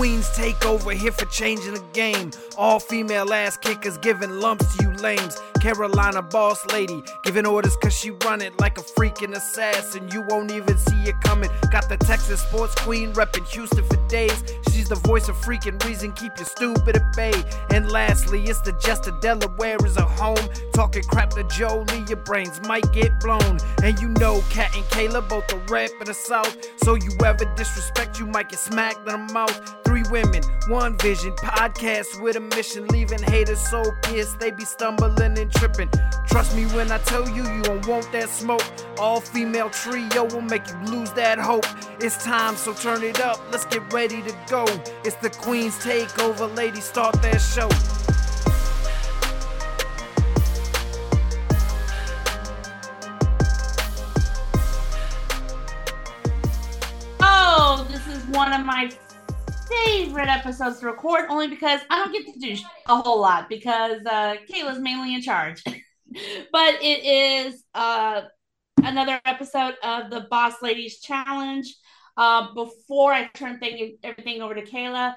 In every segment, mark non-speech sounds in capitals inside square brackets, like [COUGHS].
Queens take over here for changing the game. All female ass kickers giving lumps to you lames. Carolina boss lady giving orders cause she run it like a freaking assassin. You won't even see it coming. Got the Texas sports queen repping Houston for days. She's the voice of freaking reason. Keep your stupid at bay. And lastly, it's the Jester Delaware is a home. Talking crap to Jolie, your brains might get blown. And you know, Kat and Kayla both the rap in the South. So you ever disrespect, you might get smacked in the mouth. Three women, one vision. Podcast with a mission, leaving haters so pissed they be stumbling and tripping. Trust me when I tell you, you don't want that smoke. All female trio will make you lose that hope. It's time, so turn it up. Let's get ready to go. It's the Queen's Takeover. Ladies, start that show. Oh, this is one of my favorite episodes to record only because I don't get to do a whole lot because uh, Kayla's mainly in charge. [LAUGHS] but it is uh, another episode of the Boss Ladies Challenge. Uh, before I turn thing, everything over to Kayla,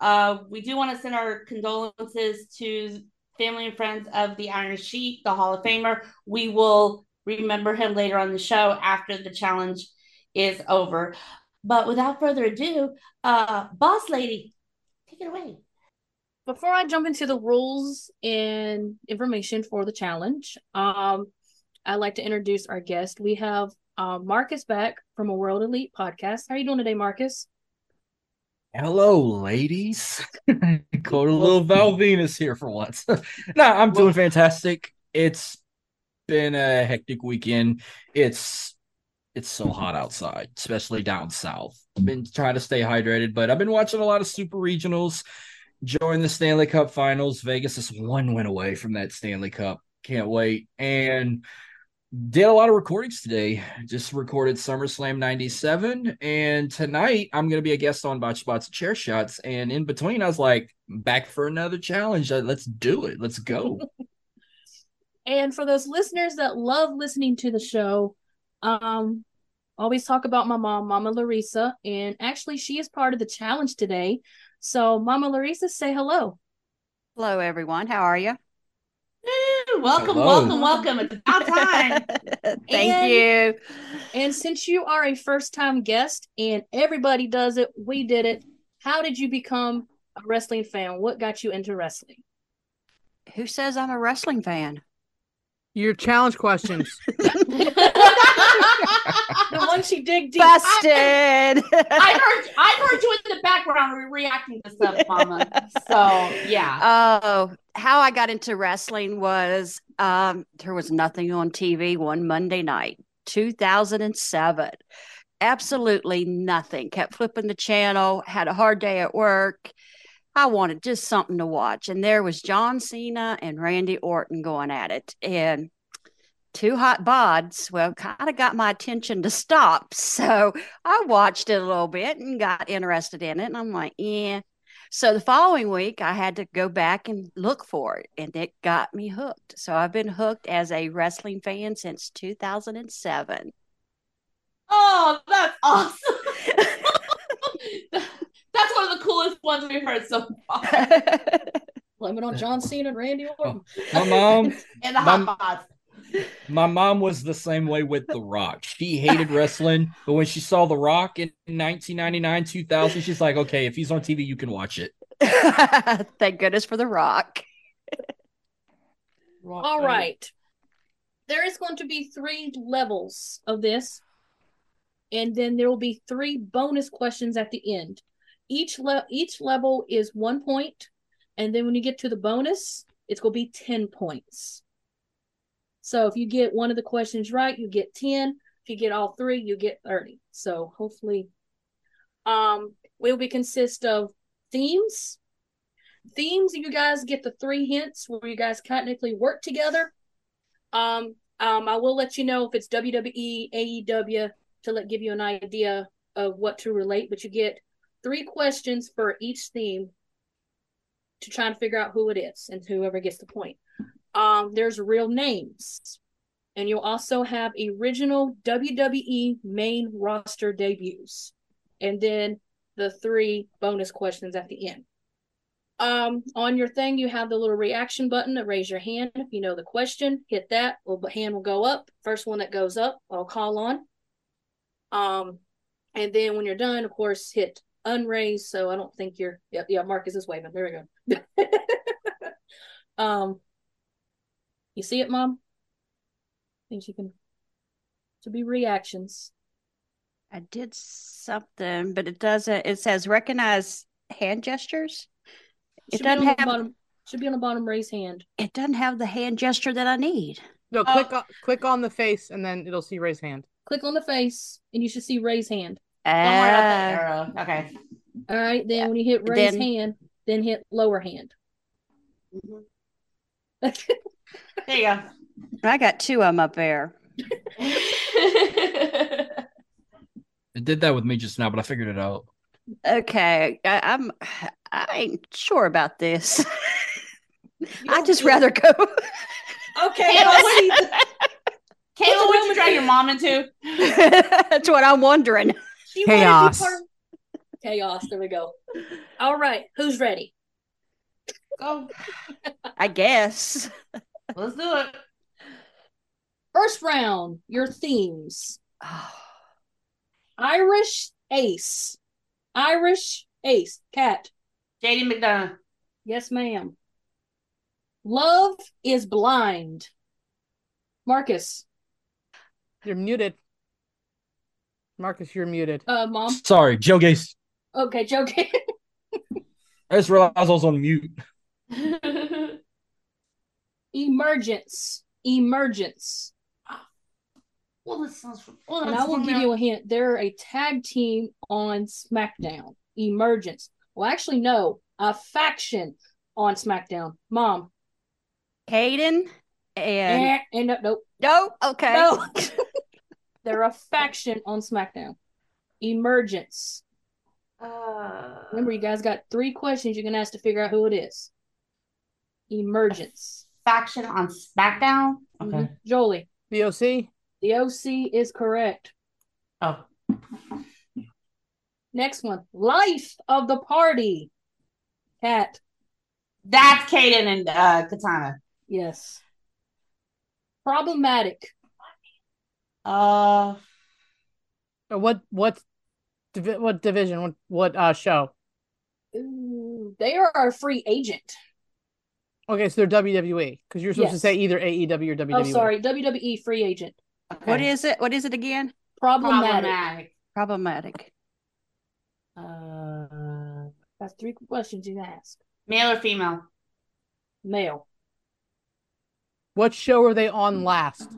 uh, we do want to send our condolences to family and friends of the Iron Sheik, the Hall of Famer. We will remember him later on the show after the challenge is over. But without further ado, uh, boss lady, take it away. Before I jump into the rules and information for the challenge, um, I'd like to introduce our guest. We have uh, Marcus back from a World Elite podcast. How are you doing today, Marcus? Hello, ladies. [LAUGHS] Called a little Val Venis here for once. [LAUGHS] no, I'm doing fantastic. It's been a hectic weekend. It's it's so hot outside, especially down south. I've been trying to stay hydrated, but I've been watching a lot of super regionals, joined the Stanley Cup finals. Vegas is one win away from that Stanley Cup. Can't wait. And did a lot of recordings today. Just recorded SummerSlam 97. And tonight I'm going to be a guest on Botch Spots Chair Shots. And in between, I was like, back for another challenge. Uh, Let's do it. Let's go. [LAUGHS] And for those listeners that love listening to the show, um, always talk about my mom, Mama Larissa, and actually she is part of the challenge today. So, Mama Larissa, say hello. Hello, everyone. How are you? Welcome, Hello. welcome, welcome. It's about time. [LAUGHS] Thank And- you. And since you are a first-time guest and everybody does it, we did it. How did you become a wrestling fan? What got you into wrestling? Who says I'm a wrestling fan? Your challenge questions. [LAUGHS] The one she dig deep. Busted. I heard I heard you in the background re- reacting to stuff, Mama. So yeah. Oh, how I got into wrestling was um, there was nothing on TV one Monday night, 2007. Absolutely nothing. Kept flipping the channel, had a hard day at work. I wanted just something to watch. And there was John Cena and Randy Orton going at it. And two hot bods, well, kind of got my attention to stop. [LAUGHS] So I watched it a little bit and got interested in it. And I'm like, yeah. So the following week, I had to go back and look for it, and it got me hooked. So I've been hooked as a wrestling fan since 2007. Oh, that's awesome. [LAUGHS] that's one of the coolest ones we've heard so far. [LAUGHS] Blame it on John Cena and Randy oh, Orton. My mom, [LAUGHS] And the Mom- hot pots. my mom was the same way with The Rock. She hated wrestling, but when she saw The Rock in 1999, 2000, she's like, okay, if he's on TV, you can watch it. [LAUGHS] Thank goodness for The Rock. All right. There is going to be three levels of this, and then there will be three bonus questions at the end. Each le- each level is one point, and then when you get to the bonus, it's going to be 10 points. So if you get one of the questions right, you get 10. If you get all three, you get 30. So hopefully um will be consist of themes. Themes you guys get the three hints where you guys technically work together. Um um I will let you know if it's WWE, AEW to let give you an idea of what to relate, but you get three questions for each theme to try and figure out who it is and whoever gets the point. Um, there's real names, and you'll also have original WWE main roster debuts, and then the three bonus questions at the end. Um, on your thing, you have the little reaction button to raise your hand. If you know the question, hit that. Well, hand will go up. First one that goes up, I'll call on. Um, and then when you're done, of course, hit unraise. So I don't think you're. Yep, yeah, Marcus is waving. There we go. [LAUGHS] um, you see it, Mom? I Think you can. To be reactions. I did something, but it doesn't. It says recognize hand gestures. It Should be on doesn't the have. bottom. Should be on the bottom. Raise hand. It doesn't have the hand gesture that I need. No, Oh. click on, click on the face and then it'll see raise hand. Click on the face, and you should see raise hand. Don't worry that Uh, arrow. Okay. All right. Then when you hit raise Then- hand, then hit lower hand. There you go. [LAUGHS] I got two of them up there. [LAUGHS] It did that with me just now, but I figured it out. Okay, I, I'm. I ain't sure about this. [LAUGHS] I don't just feel- rather go. Okay. Kayla, I what- see the- Kayla, what'd you drag your mom into? That's what I'm wondering. She wanted to be Chaos. part of- Chaos. There we go. All right. Who's ready? Go. I guess. Let's do it. First round. Your themes. [SIGHS] Irish Ace. Irish Ace. Kat. JD McDonagh. Yes, ma'am. Love is blind. Marcus. You're muted. Marcus, you're muted. Uh, mom. Sorry, Joe Gacy. Okay, joking. I just realized I was on mute. [LAUGHS] Emergence. Emergence. well, this sounds. Well, And I will give the- you a hint. They're a tag team on SmackDown. Emergence. Well, actually, no. A faction on SmackDown. Mom. Kayden and Eh, and no, nope. no. Okay. No. [LAUGHS] They're a faction on SmackDown. Emergence. Uh, Remember, you guys got three questions you can ask to figure out who it is. Emergence. faction on SmackDown. Okay. Mhm. Jolie. VOC. The OC is correct. Oh, Next one. Life of the party. Kat. that's Kayden and uh, Katana. Yes. Problematic. Uh, What what what division? What what uh show? Ooh, they are a free agent. Okay, so they're WWE because you're supposed to say either AEW or WWE. Oh, sorry. WWE free agent. okay. What is it? What is it again? Problematic. problematic? Problematic. Uh, That's three questions you can ask. male or female? Male. What show were they on last?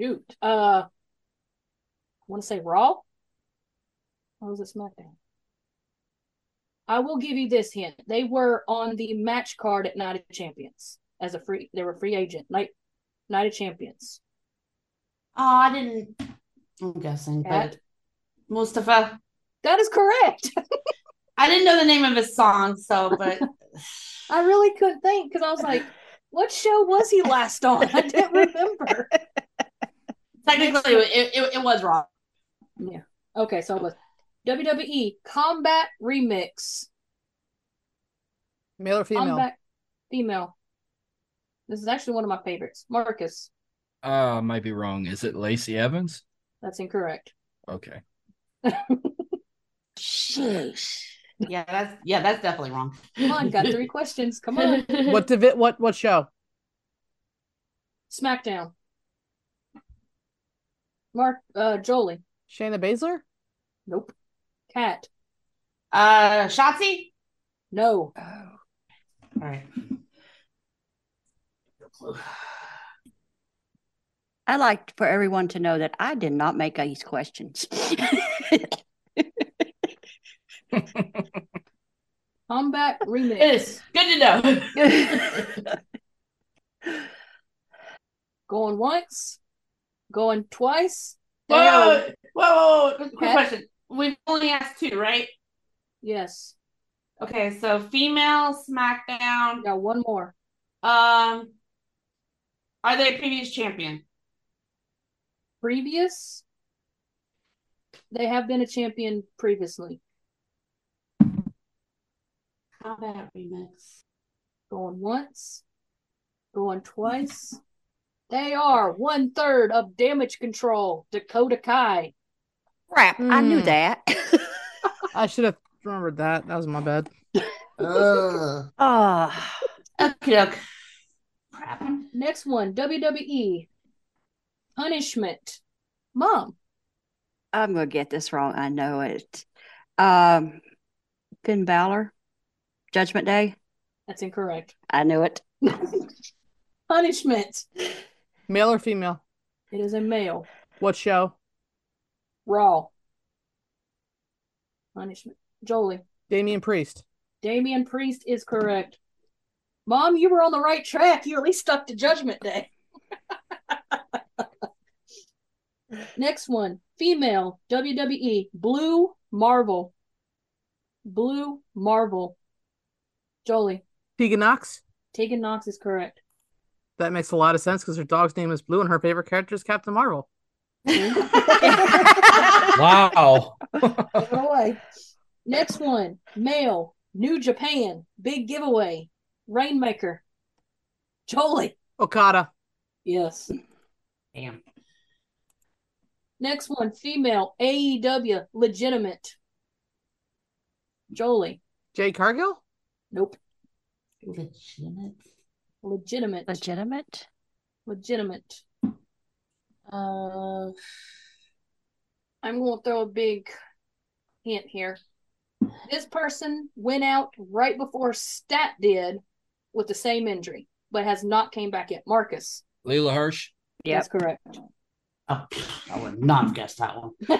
Shoot. Uh, I want to say Raw. Or was it SmackDown? I will give you this hint. They were on the match card at Night of Champions as a free. They were free agent. Night Night of Champions. Oh, I didn't. I'm guessing, Kat? but Mustafa. That is correct. [LAUGHS] I didn't know the name of his song, so but I really couldn't think because I was like, what show was he last on? I didn't [LAUGHS] remember. Technically it, it, it was wrong. Yeah. Okay, so it was WWE Combat Remix. Male or female? Combat female. This is actually one of my favorites. Marcus. Uh, I might be wrong. Is it Lacey Evans? That's incorrect. Okay. [LAUGHS] Sheesh. Yeah, that's yeah, that's definitely wrong. Come on, got three [LAUGHS] questions. Come on. What divi- What what show? SmackDown. Mark uh Jolie. Shayna Baszler. Nope. Kat. Uh, Shotzi. No. Oh. All right. I like for everyone to know that I did not make these questions. [LAUGHS] Combat It Remix. is good to know. [LAUGHS] Going once. Going twice. Whoa, whoa, whoa, whoa. Quick question. We've only asked two, right? Yes. Okay, so female SmackDown. Got one more. Um, are they a previous champion? Previous. They have been a champion previously. Combat remix. Going once, going twice. They are one third of damage control. Dakota Kai. Crap, I knew Hmm. that. [LAUGHS] I should have remembered that. That was my bad. Ugh. oh, Okay, okay. Crap. Next one, WWE. Punishment. Mom. I'm gonna get this wrong. I know it. Um, Finn Balor, Judgment Day. That's incorrect. I knew it. [LAUGHS] Punishment. Male or female? It is a male. What show? Raw. Punishment. Jolie. Damian Priest. Damian Priest is correct. Mom, you were on the right track. You at least stuck to Judgment Day. [LAUGHS] Next one, female WWE Blue Marvel. Blue Marvel. Jolie. Tegan Nox. Tegan Nox is correct. That makes a lot of sense because her dog's name is Blue and her favorite character is Captain Marvel. [LAUGHS] Wow. Take it. Next one, male New Japan Big Giveaway Rainmaker. Jolie. Okada. Yes. Damn. Next one, female AEW legitimate. Jolie. Jade Cargill. Nope. Legitimate. Legitimate. Legitimate. legitimate. Uh, I'm going to throw a big hint here. This person went out right before Stat did with the same injury, but has not came back yet. Marcus. Leyla Hirsch. Yep. That's correct. Oh, I would not have guessed that one. [LAUGHS]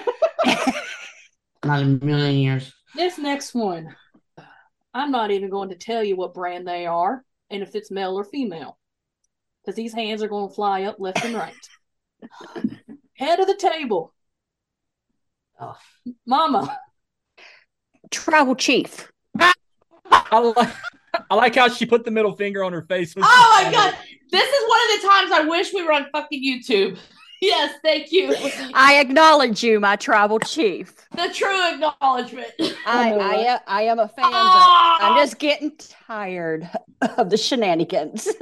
not in a million years. This next one, I'm not even going to tell you what brand they are and if it's male or female, because these hands are going to fly up left and right. Head of the table, Oh, Mama. Tribal chief. I like, I like how she put the middle finger on her face. Oh my god. This is one of the times I wish we were on fucking YouTube. Yes, thank you. [LAUGHS] I acknowledge you, my tribal chief. The true acknowledgement. I, I, am, I am a fan, but Ah! I'm just getting tired of the shenanigans. [LAUGHS]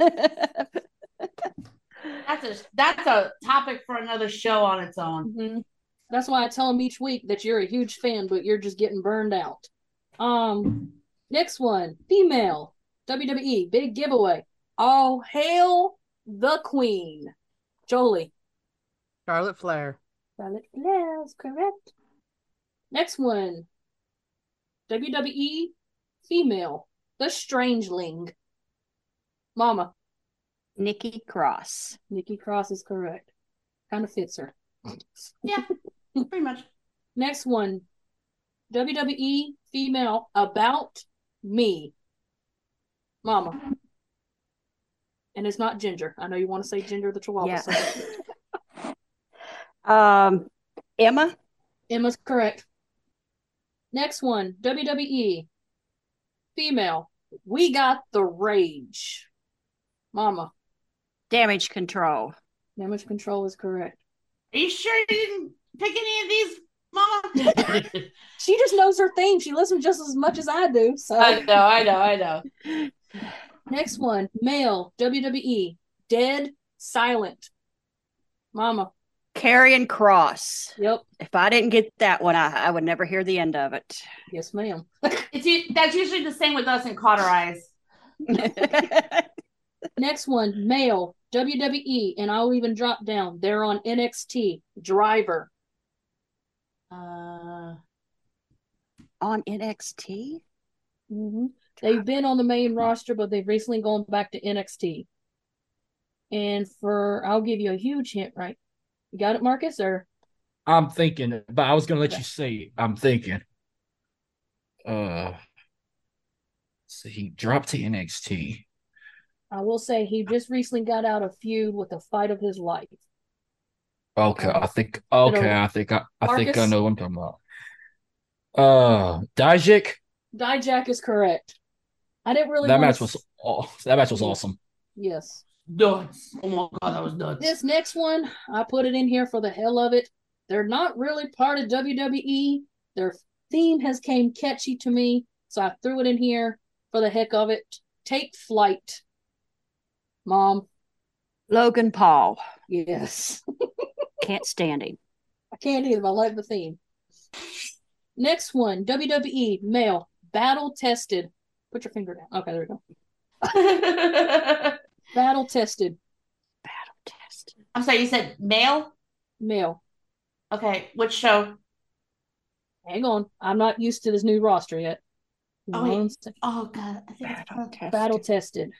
That's a that's a topic for another show on its own. Mhm. That's why I tell them each week that you're a huge fan, but you're just getting burned out. Um, next one, female WWE big giveaway. All hail the queen, Jolie. Charlotte Flair. Charlotte Flair is correct. Next one, WWE female the Strangeling, Mama. Nikki Cross. Nikki Cross is correct. Kind of fits her. [LAUGHS] Yeah, pretty much. Next one, WWE female about me, Mama. And it's not Ginger. I know you want to say Ginger the Chihuahua. Yeah. so- Um, Emma. Emma's correct. Next one, WWE female. We got the rage, Mama. Damage control. Damage control is correct. Are you sure you didn't pick any of these, Mama? [LAUGHS] She just knows her theme. She listens just as much as I do. So I know, I know, I know. [LAUGHS] next one, male WWE dead silent, Mama. Karrion Kross. Yep. If I didn't get that one, I, I would never hear the end of it. Yes, ma'am. [LAUGHS] It's that's usually the same with us in Cauterize. [LAUGHS] Next one, male WWE, and I'll even drop down. They're on NXT. Driver. Uh, On NXT? Mm-hmm. They've been on the main roster, but they've recently gone back to NXT. And for, I'll give you a huge hint, right? You got it, Marcus? Or I'm thinking, but I was gonna let you say. I'm thinking. Uh so he dropped to NXT. I will say he just recently got out of feud with the fight of his life. Okay, I think okay, I think I, I think I know what I'm talking about. Uh Dijak, Dijak is correct. I didn't really that match was aw- that match was awesome. Yes. Nuts. Oh my god, that was nuts. This next one, I put it in here for the hell of it. They're not really part of WWE. Their theme has came catchy to me, so I threw it in here for the heck of it. Take flight. Mom, Logan Paul. yes. [LAUGHS] Can't stand him. I can't either, but I like the theme. Next one, WWE male battle tested. Put your finger down. Okay, there we go. [LAUGHS] Battle tested Battle tested. I'm sorry, you said male? male. Okay, which show? Hang on, I'm not used to this new roster yet. Oh, wait. Oh god, I think it's Battle test. battle tested.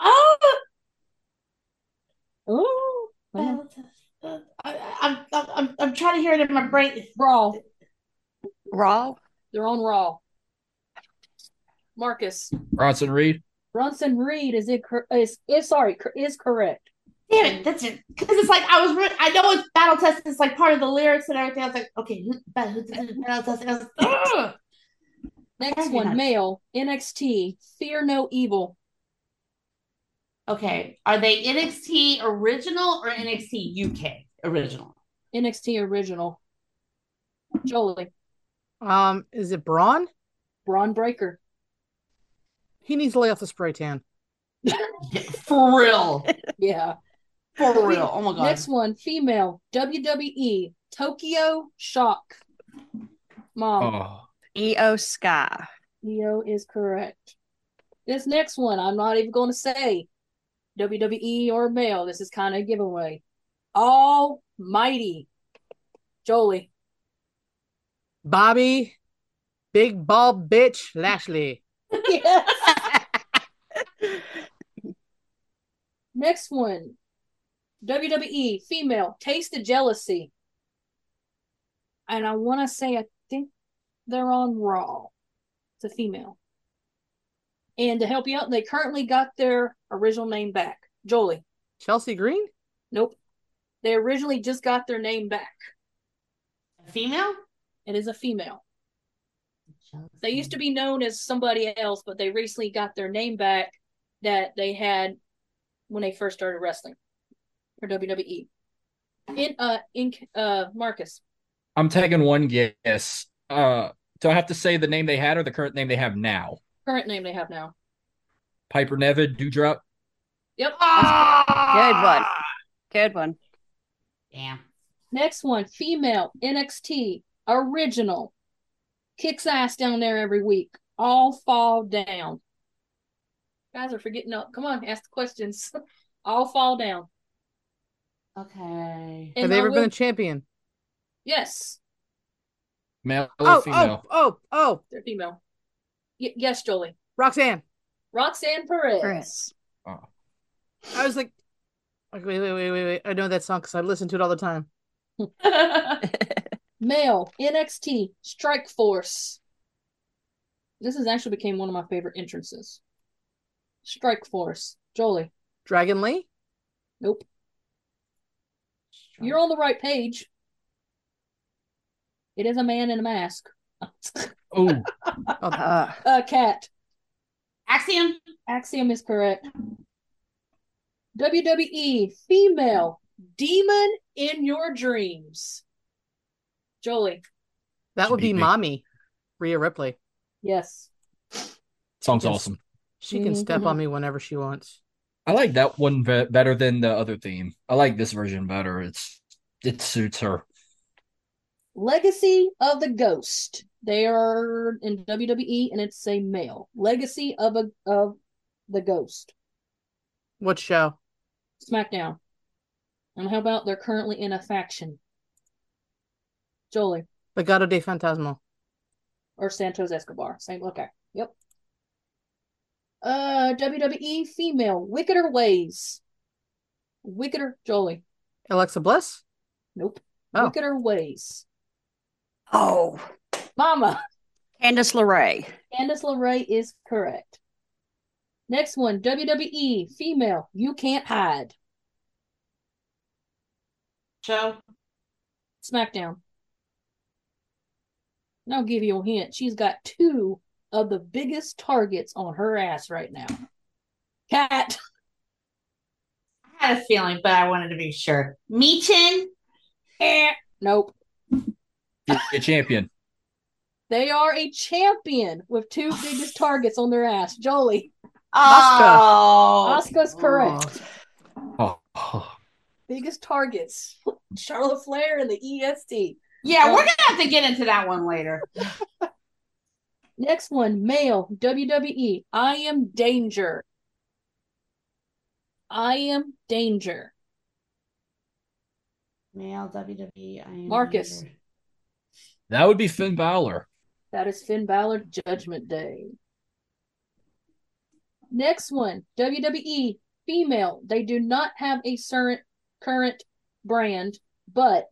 Oh, Oh, hang on. battle test. Uh, I, I'm, I'm, I'm, I'm trying to hear it in my brain. Raw. Raw. They're on Raw. Marcus Bronson Reed. Bronson Reed is it cor- is is sorry is correct. Damn it, that's it. Because it's like I was, re- I know it's battle test. It's like part of the lyrics and everything. I was like, okay, who, battle, who's battle test? Was, [LAUGHS] Ugh. Next one, nice. male NXT. Fear no evil. okay, are they NXT original or NXT UK original? NXT original. Jolie Um, is it Bron? Bron Breakker. He needs to lay off the spray tan. [LAUGHS] For real, Yeah. for real. Oh my god. Next one, female WWE Tokyo Shock. Mom, Oh, IYO Sky. Neo is correct. This next one, I'm not even going to say WWE or male. This is kind of a giveaway. Almighty. Jolie. Bobby, big ball bitch Lashley. [LAUGHS] Yes. Next one. WWE female Taste of Jealousy. And I want to say I think they're on Raw. It's a female. And to help you out, they currently got their original name back. Jolie. Chelsea Green? Nope. They originally just got their name back. Female? It is a female. They used to be known as somebody else, but they recently got their name back that they had when they first started wrestling for WWE. In uh in uh Marcus. I'm taking one guess. Uh, do I have to say the name they had or the current name they have now? Current name they have now. Piper Niven, Doudrop. Yep. Good one. Good one. Damn. Next one, female NXT original. Kicks ass down there every week. All fall down. Guys are forgetting up. Come on, ask the questions. [LAUGHS] All fall down. Okay. Have they I ever been a champion? Yes, Male or oh, oh, female? oh, oh, oh, they're female. Y- yes, Jolie. Roxanne. Roxanne Perez. Chris. I was like, like, wait, wait, wait, wait, wait. I know that song because I listen to it all the time. [LAUGHS] Male NXT Strike Force. This has actually became one of my favorite entrances. Strike Force. Jolie. Dragon Lee? Nope. You're on the right page. It is a man in a mask. [LAUGHS] Oh, Uh, A cat. Axiom? Axiom is correct. WWE female demon in your dreams. Jolie. That would be. Mommy, Rhea Ripley. Yes. song's Yes. awesome. She can step on mm-hmm. me whenever she wants. I like that one be- better than the other theme. I like this version better. It's it suits her. Legacy of the Ghost. They are in WWE and it's a male. Legacy of a of the Ghost. What show? SmackDown. And how about they're currently in a faction? Jolie Legado del Fantasma. or Santos Escobar. Same okay. Yep. Uh WWE female. Wickeder Ways. Wickeder Jolie. Alexa Bliss? Nope. Oh. Wickeder Ways. oh, Mama. Candice LeRae. Candice LeRae is correct. Next one, WWE female. You can't hide. Show? SmackDown. And I'll give you a hint. She's got two of the biggest targets on her ass right now. Kat. I had a feeling, but I wanted to be sure. Michin? Eh, nope. A champion. They are a champion with two biggest targets on their ass. Jolie. Oh, Asuka's correct. Oh, oh. Biggest targets. Charlotte Flair and the EST. yeah. We're gonna have to get into that one later. [LAUGHS] Next one, male, WWE. I am danger. I am danger. Male WWE. I am Marcus. here. That would be Finn Balor. That is Finn Balor Judgment Day. Next one, WWE female. They do not have a current current brand, but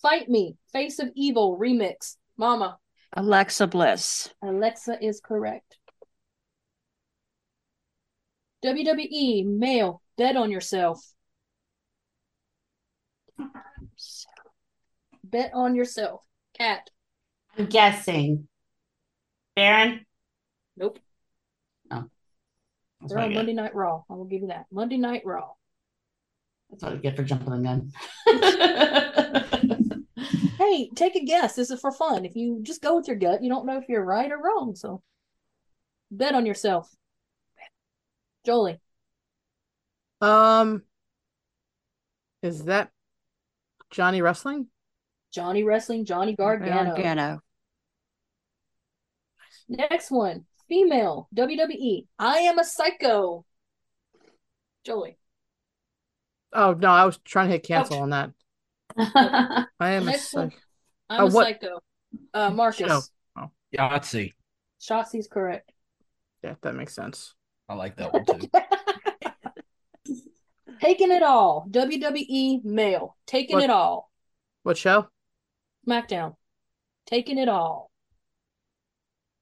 Fight Me, Face of Evil remix. Mama, Alexa Bliss. Alexa is correct. WWE male, bet on yourself. Bet on yourself. Kat. I'm guessing. Baron. Nope. No. That's They're on get. Monday Night Raw. I will give you that. Monday Night Raw. That's what I get for jumping the gun. [LAUGHS] [LAUGHS] Hey, take a guess. This is for fun. If you just go with your gut, you don't know if you're right or wrong. So bet on yourself. Jolie. Um, is that Johnny Wrestling? Johnny Wrestling, Johnny Gargano. Gargano. Next one. Female. WWE. I am a psycho. Jolie. Oh no, I was trying to hit cancel on that. I am a Next one. psych- I'm Oh, a what- psycho. Uh Marcus. Oh. Yahtzee. Shotzi's correct. Yeah, that makes sense. I like that one too. [LAUGHS] Taking it all. WWE male. Taking What? it all. What show? SmackDown. Taking it all.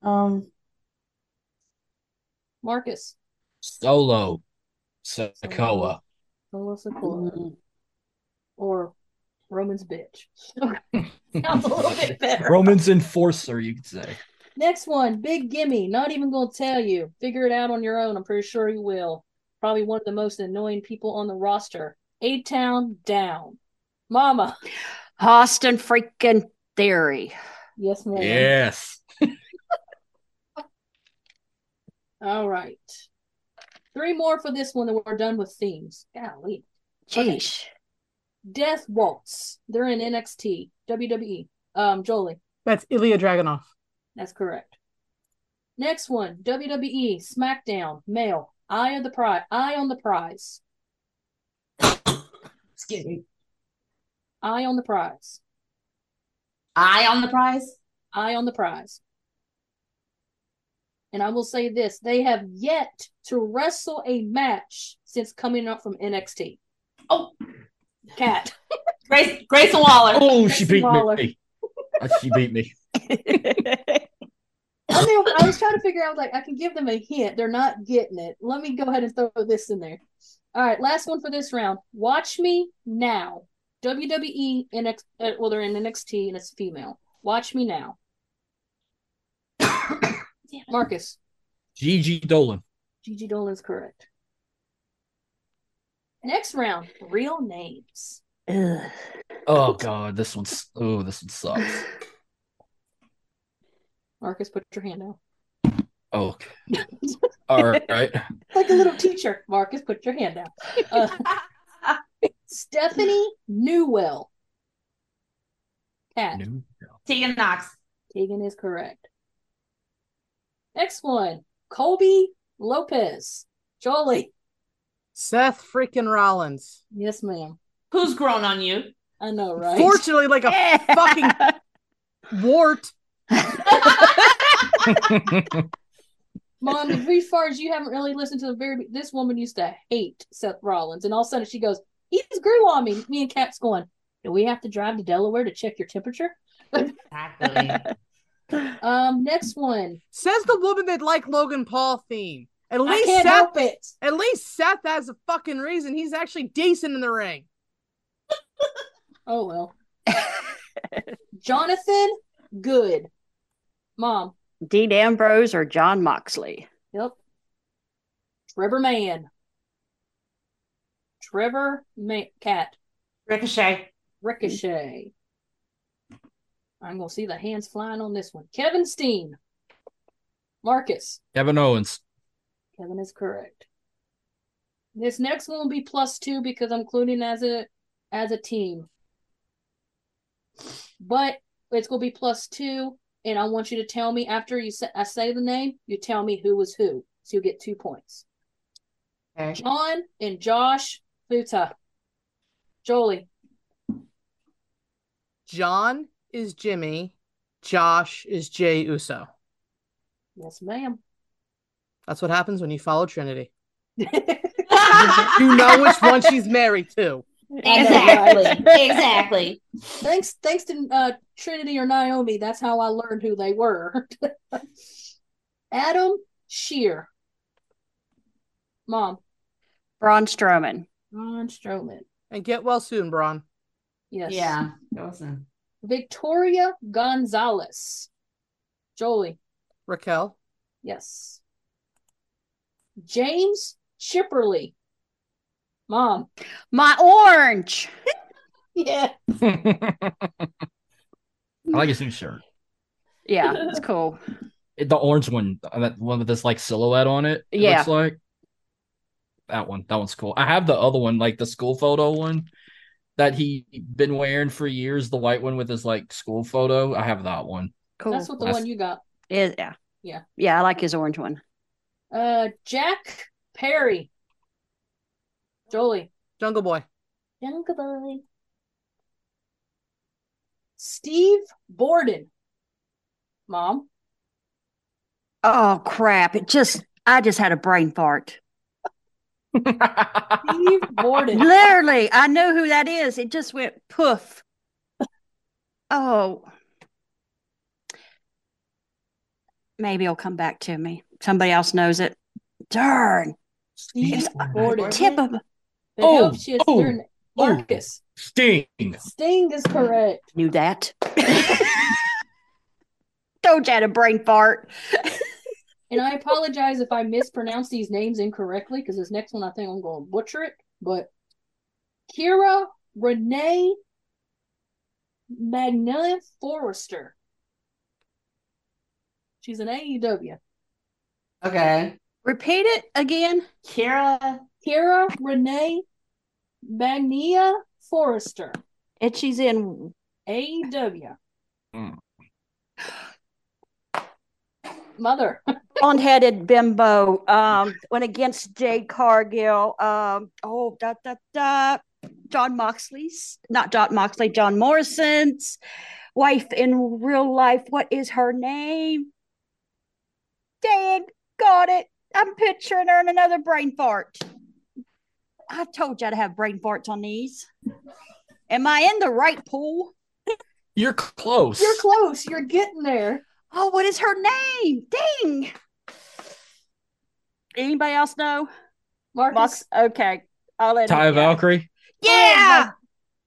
um, Marcus. Solo. Sokoa. Solo Sikoa. mm, Or Roman's bitch. Sounds [LAUGHS] a little bit better. Roman's enforcer, you could say. Next one, big gimme. Not even gonna tell you. Figure it out on your own. I'm pretty sure you will. Probably one of the most annoying people on the roster. A Town down. Mama. Austin freaking Theory. Yes, ma'am. Yes. [LAUGHS] All right. Three more for this one, and we're done with themes. Golly. Jeez. Death Waltz. They're in NXT. WWE. Um, Jolie. That's Ilya Dragunov. That's correct. Next one, WWE SmackDown male. Eye of the prize. Eye on the prize. excuse me. Eye on the prize. Eye on the prize. Eye on the prize. And I will say this: they have yet to wrestle a match since coming up from NXT. Oh, Kat. Grace Grayson Waller. Oh, she beat Waller. me. [LAUGHS] Uh, She beat me. [LAUGHS] I mean, I was trying to figure out like I can give them a hint. They're not getting it. Let me go ahead and throw this in there. All right, last one for this round. Watch me now. WWE NX. Uh, well, they're in NXT and it's female. Watch me now. [COUGHS] Marcus. Gigi Dolan. Gigi Dolan's correct. Next round, real names. Ugh. Oh god, this one's oh, this one sucks. Marcus, put your hand out. Oh, all [LAUGHS] right. Like a little teacher. Marcus, put your hand out. Uh, [LAUGHS] Steffanie Newell. Kat. New- Tegan Nox. Tegan is correct. Next one, Colby Lopez. Jolie. Seth freaking Rollins. Yes, ma'am. Who's grown on you? I know, right? Fortunately, like a fucking wart. Mom, as far as you haven't really listened to the very, this woman used to hate Seth Rollins, and all of a sudden she goes, "He's grew on me." Me and Kat's going, "Do we have to drive to Delaware to check your temperature?" Exactly. [LAUGHS] Um, next one. Says the woman that like Logan Paul theme. At I least can't Seth. help it. At least Seth has a fucking reason. He's actually decent in the ring. [LAUGHS] Oh well. [LAUGHS] Jonathan Good. Mom. Dean Ambrose or Jon Moxley. Yep. Trevor Mann. Trevor Mann. Kat. Ricochet. Ricochet. I'm gonna see the hands flying on this one. Kevin Steen. Marcus. Kevin Owens. Kevin is correct. This next one will be plus two because I'm including as a as a team. But it's gonna be plus two, and I want you to tell me after you say I say the name, you tell me who was who. So you get two points. Okay. John and Josh Fatu. Jolie. John is Jimmy. Josh is Jay Uso. Yes, ma'am. That's what happens when you follow Trinity. [LAUGHS] You know which one she's married to. Exactly. exactly. thanks, thanks to uh, Trinity or Naomi. That's how I learned who they were. [LAUGHS] Adam Scherr. Mom. Braun Strowman. Ron Strowman. And get well soon, Braun. Yes. Yeah. Awesome. Victoria Gonzalez. Jolie. Raquel. Yes. James Cipperly. Mom. My orange. [LAUGHS] Yeah. I like his new shirt. Yeah, it's cool. It- the orange one, uh, that one with this like silhouette on it. it Yeah. looks like that one. That one's cool. I have the other one, like the school photo one that he been wearing for years. The white one with his like school photo. I have that one. Cool. That's what the That's- one you got. Is- yeah. Yeah. Yeah, I like his orange one. Uh Jack Perry. Jolie. Jungle Boy. Jungle Boy. Steve Borden. Mom. Oh crap. It just I just had a brain fart. [LAUGHS] Steve Borden. Literally, I know who that is. It just went poof. Oh. Maybe it'll come back to me. Somebody else knows it. Darn. Steve It's Borden. Tip of The Oh, help she has oh, learned- oh. Marcus. Sting. Sting is correct. knew that. [LAUGHS] Told you had a brain fart. And I apologize if I mispronounce these names incorrectly because this next one I think I'm going to butcher it. But Kira Renee Magnolia Forrester. She's an E AEW. Okay. Repeat it again. Kira. Kira Renee Magnia Forrester. And she's in AEW. Mm. [GASPS] Mother. [LAUGHS] blonde headed bimbo. Um, went against Jade Cargill. Um, oh, da da da. Jon Moxley's not Jon Moxley, John Morrison's wife in real life. What is her name? Dang, got it. I'm picturing her in another brain fart. I told you to have brain farts on these. Am I in the right pool? You're close. You're close. You're getting there. Oh, what is her name? Dang. Anybody else know? Marcus. Mox. Okay, I'll let Ty it go. Valkyrie. Yeah. Oh,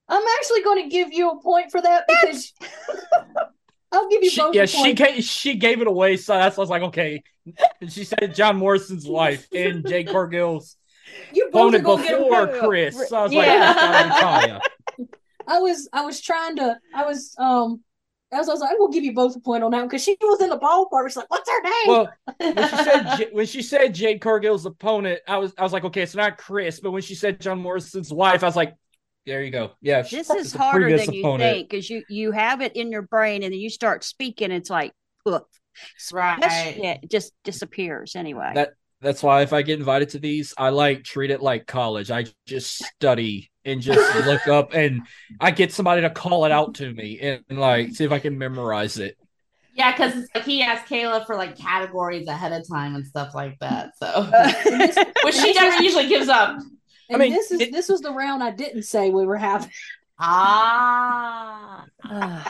I'm actually going to give you a point for that because [LAUGHS] I'll give you She, both. yeah, she gave, she gave it away, so that's why I was like, okay. She said John Morrison's wife and Jake [LAUGHS] Cargill's You both are opponent going to get a before. Chris. So I was Yeah. like, that's gotta be Taya. [LAUGHS] I was I was trying to I was um as I was like, I will give you both a point on that because she was in the ballpark. She's like, "What's her name?" Well, when she said [LAUGHS] when she said Jade Cargill's opponent, I was I was like, okay, it's not Chris. But when she said John Morrison's wife, I was like, there you go. Yeah, This is harder than you opponent. think because you you have it in your brain and then you start speaking. It's like, poof. Right. Yeah, it just disappears anyway. That that's why if I get invited to these, I like treat it like college. I just study and just [LAUGHS] look up, and I get somebody to call it out to me and, like see if I can memorize it. Yeah, because it's like he asked Kayla for like categories ahead of time and stuff like that. So, [LAUGHS] which she never usually gives up. And mean, this is it- this was the round I didn't say we were having. Ah. [LAUGHS]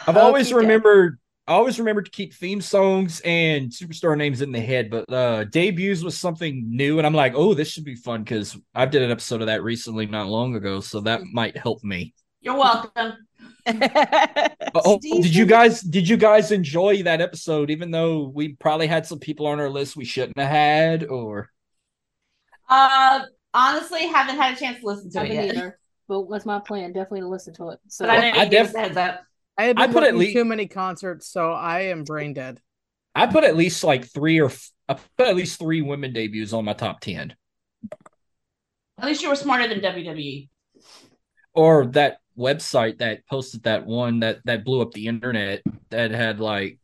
I've always remembered. I always remembered to keep theme songs and superstar names in the head, but uh debuts was something new, and I'm like, oh, this should be fun because I did an episode of that recently, not long ago, so that might help me. You're welcome. But, oh, did you guys did you guys enjoy that episode? Even though we probably had some people on our list we shouldn't have had, or Uh, honestly, haven't had a chance to listen to I it yet. either. but that's my plan. Definitely to listen to it. So But I didn't I give def- a heads up. I have I put at put lea- too many concerts, so I am brain dead. I put at least like three or f- I put at least three women debuts on my top ten, At least you were smarter than. WWE. or that website that posted that one that that blew up the internet that had like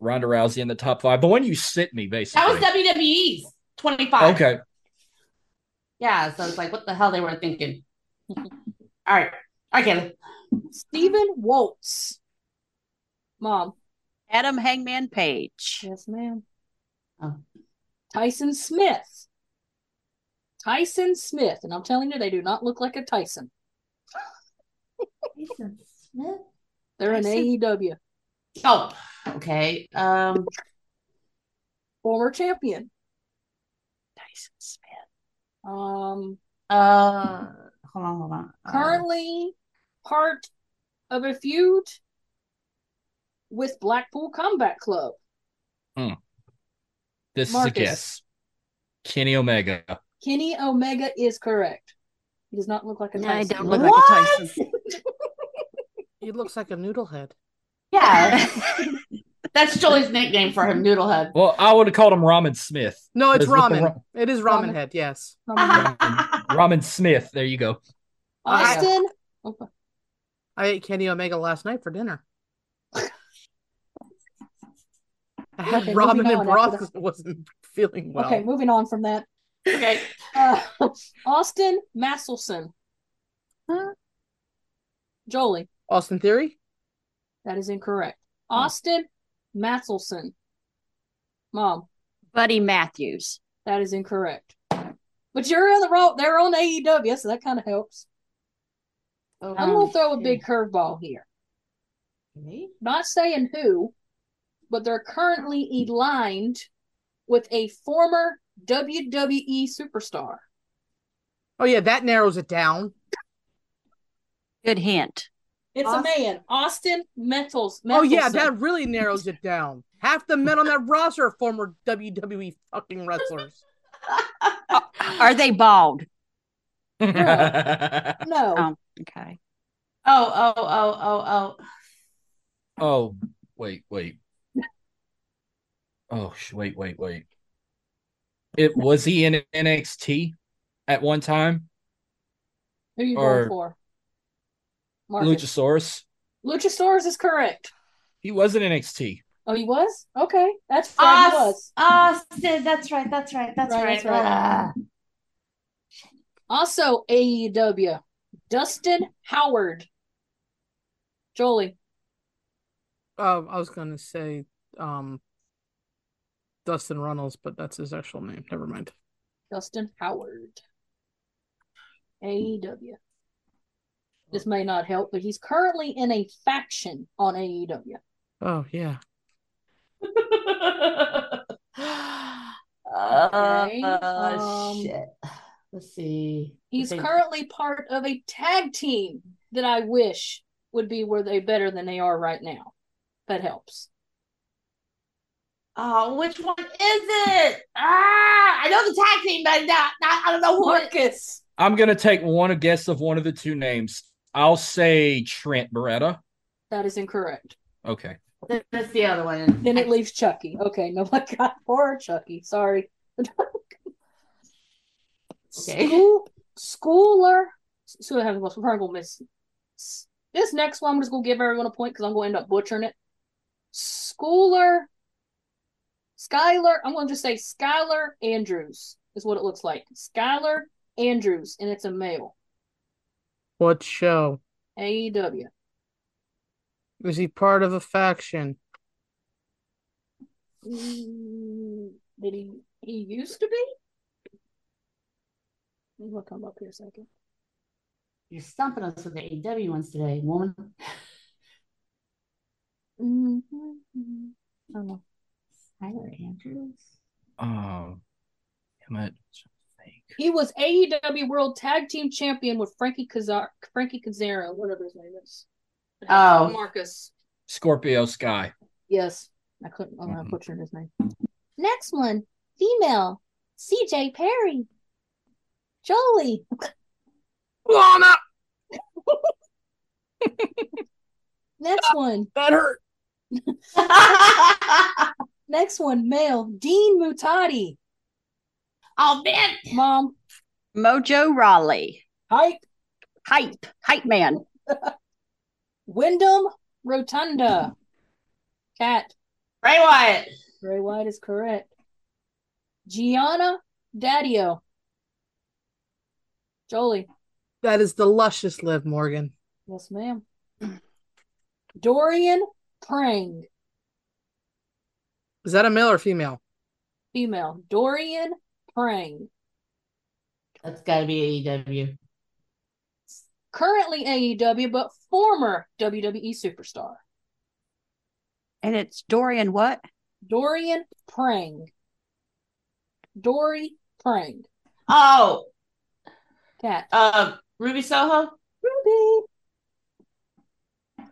Ronda Rousey in the top five. The one you sent me, basically. That was WWE's 25. okay. Yeah, so it's like, what the hell they were thinking. [LAUGHS] All right. All right, Kayla. Stephen Woltz. Mom. Adam Hangman Page. Yes, ma'am. Oh. Tyson Smith. Tyson Smith. And I'm telling you, they do not look like a Tyson. Tyson Smith? They're in Tyson? AEW. Oh, okay. Um, Former champion. Tyson Smith. Um, uh, hold on, hold on. Uh, currently part of a feud with Blackpool Combat Club. This Marcus. is a guess. Kenny Omega. Kenny Omega is correct. He does not look like a No, I Tyson. don't look What? like a Tyson. [LAUGHS] He looks like a noodle head. yeah. [LAUGHS] That's Jolie's nickname for him, Noodlehead. Well, I would have called him Ramen Smith. No, it's Is ramen. ra- It is ramen, Ramen. head. Yes. Ramen Smith. There you go. Austin. I ate Kenny Omega last night for dinner. I had Okay, ramen moving and broth after [LAUGHS] wasn't feeling well. Okay, moving on from that. okay. Uh, Austin Masselson. Jolie, Austin Theory? that is incorrect. Austin Masselson. Mom, Buddy Matthews. that is incorrect. But you're in the wrong. They're on AEW, so that kind of helps. I'm Um, gonna throw a big curveball here. Okay. Not saying who, but they're currently aligned with a former WWE superstar. Oh yeah, that narrows it down. Good hint. It's Austin- a man, Austin Metals. Oh yeah, that really narrows it down. Half the men on that [LAUGHS] roster are former WWE fucking wrestlers. [LAUGHS] Are they bald? [LAUGHS] No. Oh, oh okay. Oh, oh, oh, oh, oh. oh, wait, wait. Oh, sh- wait, wait, wait. It was he in NXT at one time? Who you or- going for? Marcus. Luchasaurus. Luchasaurus is correct. He was in NXT. Oh, he was? Okay. That's right. He was. Austin, that's right, that's right, that's Right, right. that's right. Ah. Also AEW. Dustin Howard. Jolie. Um, I was gonna say um Dustin Runnels, but that's his actual name. Never mind. Dustin Howard. AEW. This may not help, but he's currently in a faction on AEW. Oh yeah. [LAUGHS] Okay, Uh, um, shit. Let's see. He's Okay. currently part of a tag team that I wish would be where they better than they are right now. That helps. Oh, which one is it? Ah, I know the tag team, but not, not I don't know who it Marcus. I'm gonna take one guess of one of the two names. I'll say Trent Beretta. That is incorrect. Okay. That's the other one. Then it leaves Chucky. Okay, no, I got poor Chucky. Sorry. Okay. School, schooler. So I have I'm probably gonna miss this next one. I'm just gonna give everyone a point because I'm gonna end up butchering it. Schooler, Skylar. I'm gonna just say Skylar Andrews is what it looks like. Skylar Andrews, and it's a male. What show? AEW. Is he part of a faction? Mm, Did he? He used to be. Let me come up here a second. You're stumping us with the AEW ones today, woman. Mhm. I don't know. Tyler Andrews. Um, damn it. Think. He was AEW World Tag Team Champion with Frankie Kazar, Frankie Kazaro, whatever his name is. Oh, uh, Marcus Scorpio Sky. Yes, I couldn't. I'm mm-hmm. butchering his name. Next one, female C.J. Perry, Jolie. Lana. [LAUGHS] Next one. [LAUGHS] That hurt. [LAUGHS] Next one, male Dean Muhtadi oh man, Mom. Mojo Rawley. Hype. Hype. Hype man. [LAUGHS] Windham Rotunda. Kat. Bray Wyatt. Bray Wyatt is correct. Gionna Daddio. Jolie. That is the luscious Liv Morgan. Yes, ma'am. [CLEARS THROAT] Dorian Prang. Is that a male or female? Female. Dorian Prang. That's got to be AEW. Currently AEW, but former WWE superstar. And it's Dorian what? Dorian Prang. Dory Prang. Oh, Kat. uh, Ruby Soho. Ruby.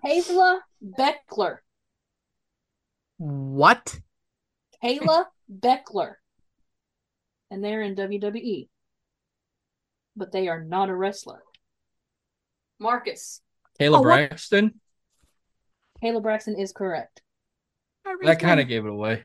Kayla Beckler. What? Kayla Beckler. And they're in WWE. But they are not a wrestler. Marcus. Kayla Oh. Braxton. Kayla Braxton is correct. That kind of gave it away.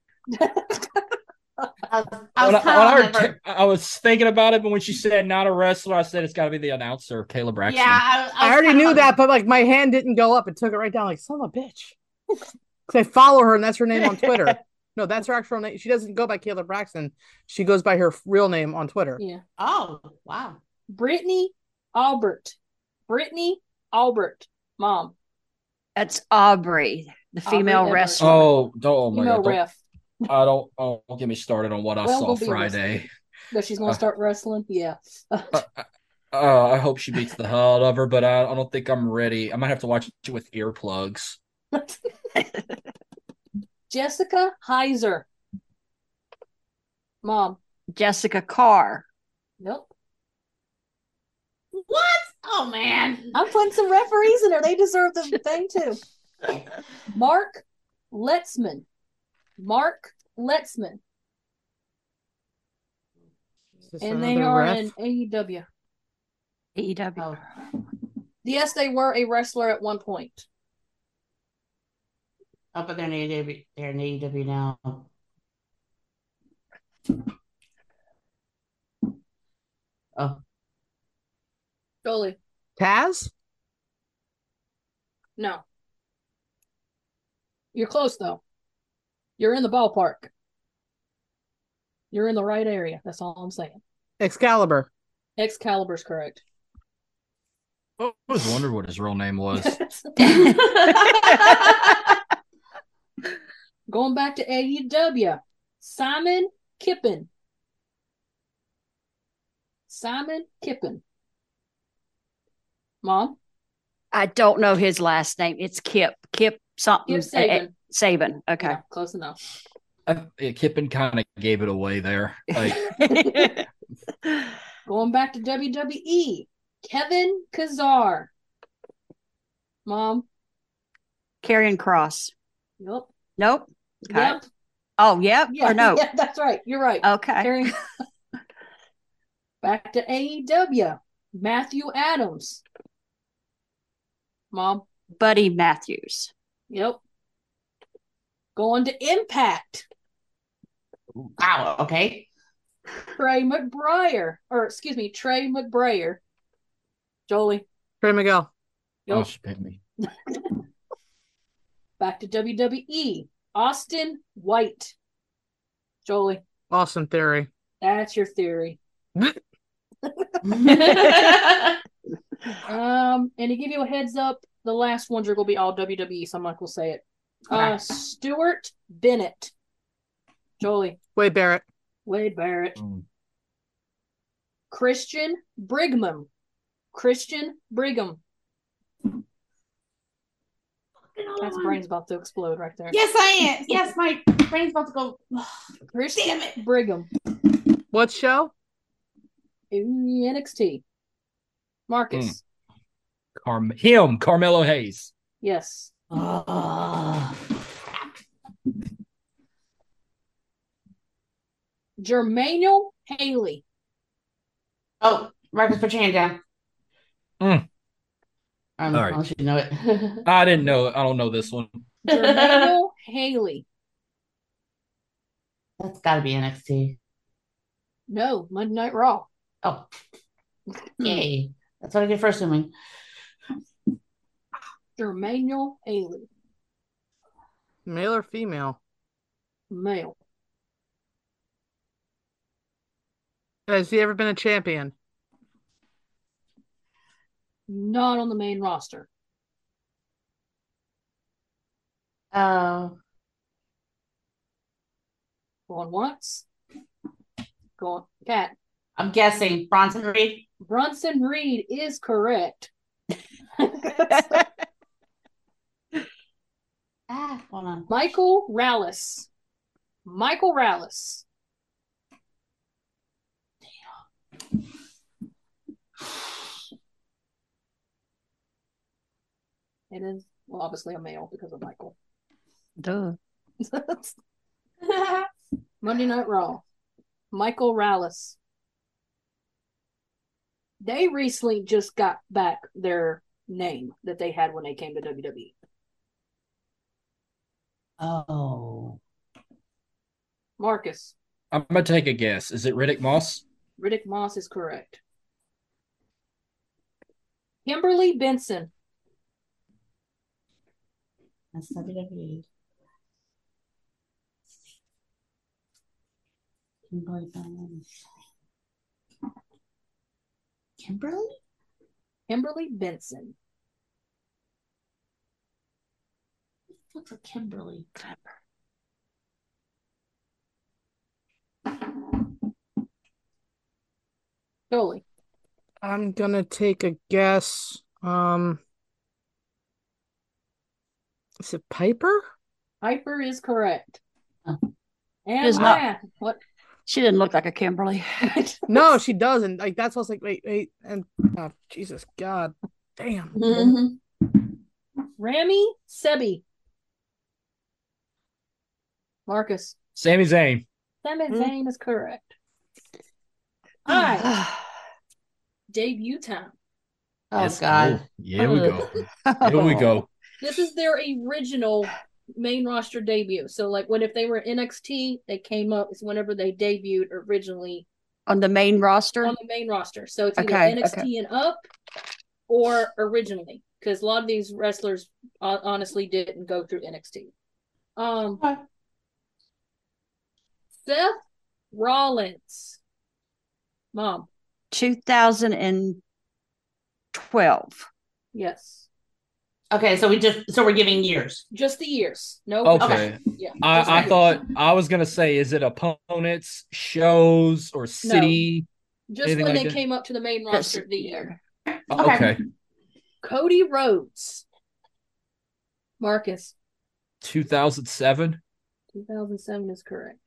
I was, I When was I, when I, heard, I was thinking about it, but when she said not a wrestler, I said it's got to be the announcer, Kayla Braxton. yeah. I, I was already knew that, but like my hand didn't go up. It took it right down. Like son of a bitch. Because I follow her and that's her name on Twitter. [LAUGHS] no, that's her actual name. She doesn't go by Kayla Braxton. She goes by her real name on Twitter. Yeah. Oh wow. Brittany Albert. Brittany Albert. Mom. That's Aubrey, the female Edwards. wrestler. Oh, don't, oh my Female god! Don't, ref. I don't. Oh, don't get me started on what I Well, saw we'll Friday. That she's gonna Uh. start wrestling. Yeah. Uh, I hope she beats the hell out of her, but I, I don't think I'm ready. I might have to watch it with earplugs. [LAUGHS] [LAUGHS] Jessica Heiser. Mom. Jessica Carr. Nope. What? Oh man. I'm putting some referees in there. They deserve the thing too. [LAUGHS] Mark Letzman. Mark Letzman. And they are ref? in AEW. AEW. Oh. Yes, they were a wrestler at one point. Oh, but they're in AEW. They're in AEW now. Oh, Jolie. Taz? No. You're close though. You're in the ballpark. You're in the right area. That's all I'm saying. Excalibur. Excalibur's correct. I always wondered what his real name was. [LAUGHS] [LAUGHS] [LAUGHS] Going back to AEW. Simon Kippen. Simon Kippen. Mom? I don't know his last name. It's Kip. Kip something. Kip Sabian. Sabian. Okay. Yeah, close enough. I, yeah, Kippen kind of gave it away there. Like, [LAUGHS] Going back to WWE. Kevin Kesar. Mom? Karrion Kross. Yep. Nope. Okay. Yep. Oh, yep. Yeah, or no. [LAUGHS] yeah, that's right. You're right. Okay. Karrion- [LAUGHS] Back to AEW. Matthew Adams. Mom. Buddy Matthews. Yep. Going to Impact. wow. Okay. Trey McBriar. Or excuse me, Trey McBriar. Jolie. Trey Miguel. oh, Yep. she picked me. [LAUGHS] Back to WWE. Austin White. Jolie. Awesome Theory. That's your theory. [LAUGHS] Um, and to give you a heads up, the last ones are going to be all WWE, so I'm not going to say it. Uh, Stuart Bennett, Jolie, Wade Barrett. Wade Barrett, Mm. Christian Brigham, Christian Brigham. That's brain's about to explode right there. Yes, I am. [LAUGHS] Yes, my brain's about to go. [SIGHS] Christian Damn it. Brigham, What show? NXT. Marcus, hmm. Carm- him, Carmelo Hayes. yes. Oh. [SIGHS] Jermaine Haley, Oh, Marcus, put your hand down. Hmm. Um, All right. Unless you know it. [LAUGHS] I didn't know. I don't know this one. Jermaine [LAUGHS] Haley. That's got to be NXT. No, Monday Night Raw. Oh, yay! That's what I get for assuming. Jermaine Haley. Male or female? Male. Has he ever been a champion? Not on the main roster. Oh, Going once. Going cat. I'm guessing Bronson Reed. Bronson Reed is correct. [LAUGHS] Ah, hold on. Michael Rallis. Michael Rallis. It is well, obviously a male because of Michael. Duh. [LAUGHS] Monday Night Raw. Michael Rallis. They recently just got back their name that they had when they came to. WWE. Oh, Marcus. I'm gonna take a guess. Is it Riddick Moss? Riddick Moss is correct. Kimberly Benson. That's WWE. Kimberly Benson. Kimberly? Kimberly Benson. Looks like Kimberly. Jolie. I'm gonna take a guess. Um, is it Piper? Piper is correct. And Is not- What? She didn't look like a Kimberly. [LAUGHS] No, she doesn't. Like that's what's like. Wait, wait, and oh, Jesus God, damn. Mhm. Rami Sebei. Marcus. Sami Zayn. Sami Hmm. Zayn is correct. [SIGHS] All right. Debut time. Oh Yes. God. Oh, here we go. Here we [LAUGHS] go. This is their original main roster debut. So, like, what if they were NXT? They came up. It's whenever they debuted originally On the main roster? on the main roster. So it's either Okay, NXT okay. and up, or originally, because a lot of these wrestlers hon- honestly didn't go through NXT. Um, Okay. Seth Rollins, mom, 2012. yes, Okay, so we just so we're giving years. just the years. No, Okay. yeah. I, I thought I was gonna say, is it opponents, shows, or city? just when like they that? came up to the main That's- roster of the year. Okay. okay. Cody Rhodes, Marcus, 2007. 2007 is correct.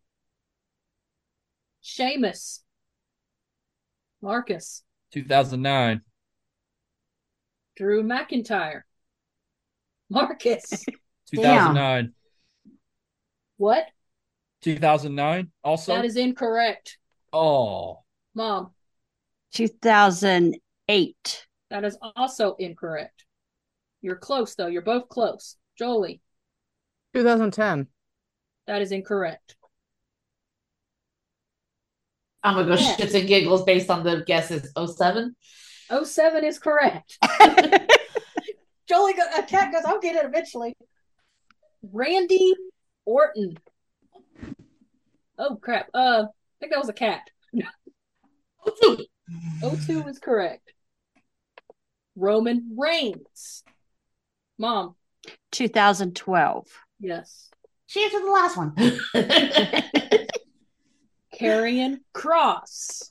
Sheamus, Marcus, 2009. Drew McIntyre, Marcus, [LAUGHS] 2009. what? 2009. Also. That is incorrect, oh. Mom. 2008. That is also incorrect. You're close though. You're both close. Jolie, 2010. that is incorrect. I'm gonna go Yeah. shits and giggles based on the guesses. 07? 07 is correct. [LAUGHS] Jolie, go, a cat goes, I'll get it eventually. Randy Orton. Oh crap. Uh, I think that was a cat. 02. 02 is correct. Roman Reigns. Mom, 2012. yes. She answered the last one. [LAUGHS] Karrion Kross.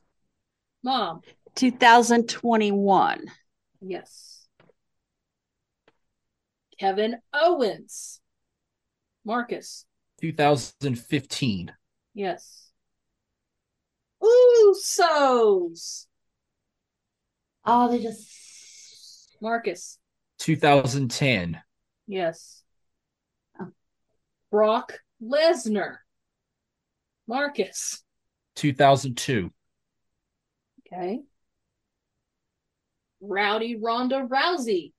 Mom, 2021. yes. Kevin Owens. Marcus, 2015. yes. Usos. oh, they just Marcus, 2010. yes. Oh. Brock Lesnar. Marcus, 2002. okay. Rowdy Ronda Rousey.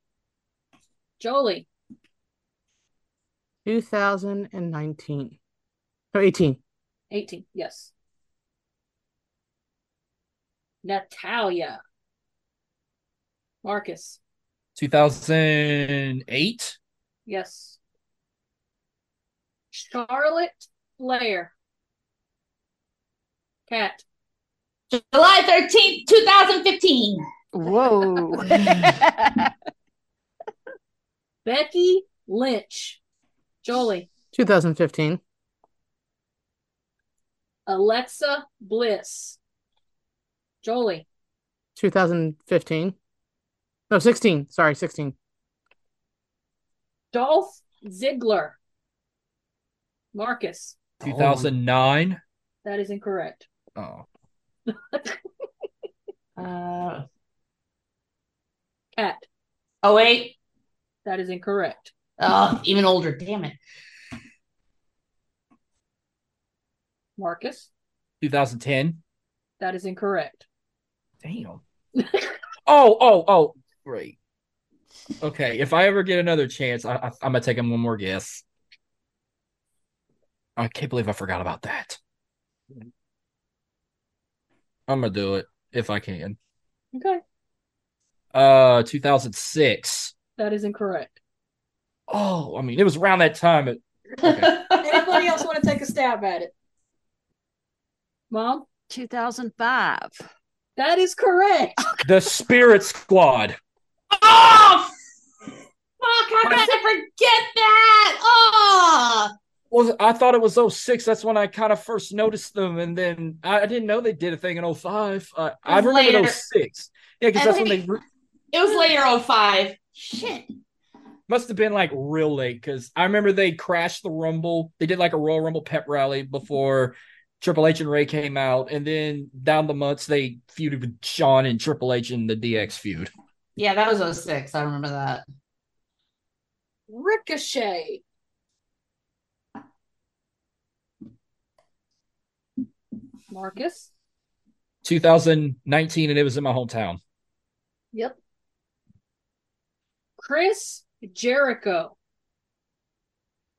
Jolie. 2019. No, 18. 18. Yes. Natalya. Marcus. 2008. Yes. Charlotte Flair. Kat. July 13th, 2015. Whoa. [LAUGHS] Becky Lynch. Jolie. 2015. Alexa Bliss. Jolie. 2015. No, 16. Sorry, 16. Dolph Ziggler. Marcus. 2009. That is incorrect. Oh. [LAUGHS] Uh, Kat. oh, wait. That is incorrect. Oh, even older. Damn it. Marcus. 2010. That is incorrect. Damn. [LAUGHS] oh, oh, oh. Great. Okay, if I ever get another chance, I, I, I'm gonna take him one more guess. I can't believe I forgot about that. I'm gonna do it if I can. Okay. Uh, 2006. That is incorrect. Oh, I mean, it was around that time. It, okay. [LAUGHS] Anybody else want to take a stab at it? Mom? 2005. That is correct. the Spirit Squad. Oh, fuck. How could I forget that? Oh. Well, I thought it was 06. That's when I kind of first noticed them, and then I, I didn't know they did a thing in 05. Uh, I was remember later. 06. Yeah, because that's when they re- It was later 05. Shit. Must have been like real late. Because I remember they crashed the Rumble. They did like a Royal Rumble pep rally before Triple H and Ray came out, and then down the months they feuded with Shawn and Triple H in the DX feud. Yeah, that was 06. I remember that. Ricochet. Marcus. 2019, and it was in my hometown. Yep. Chris Jericho.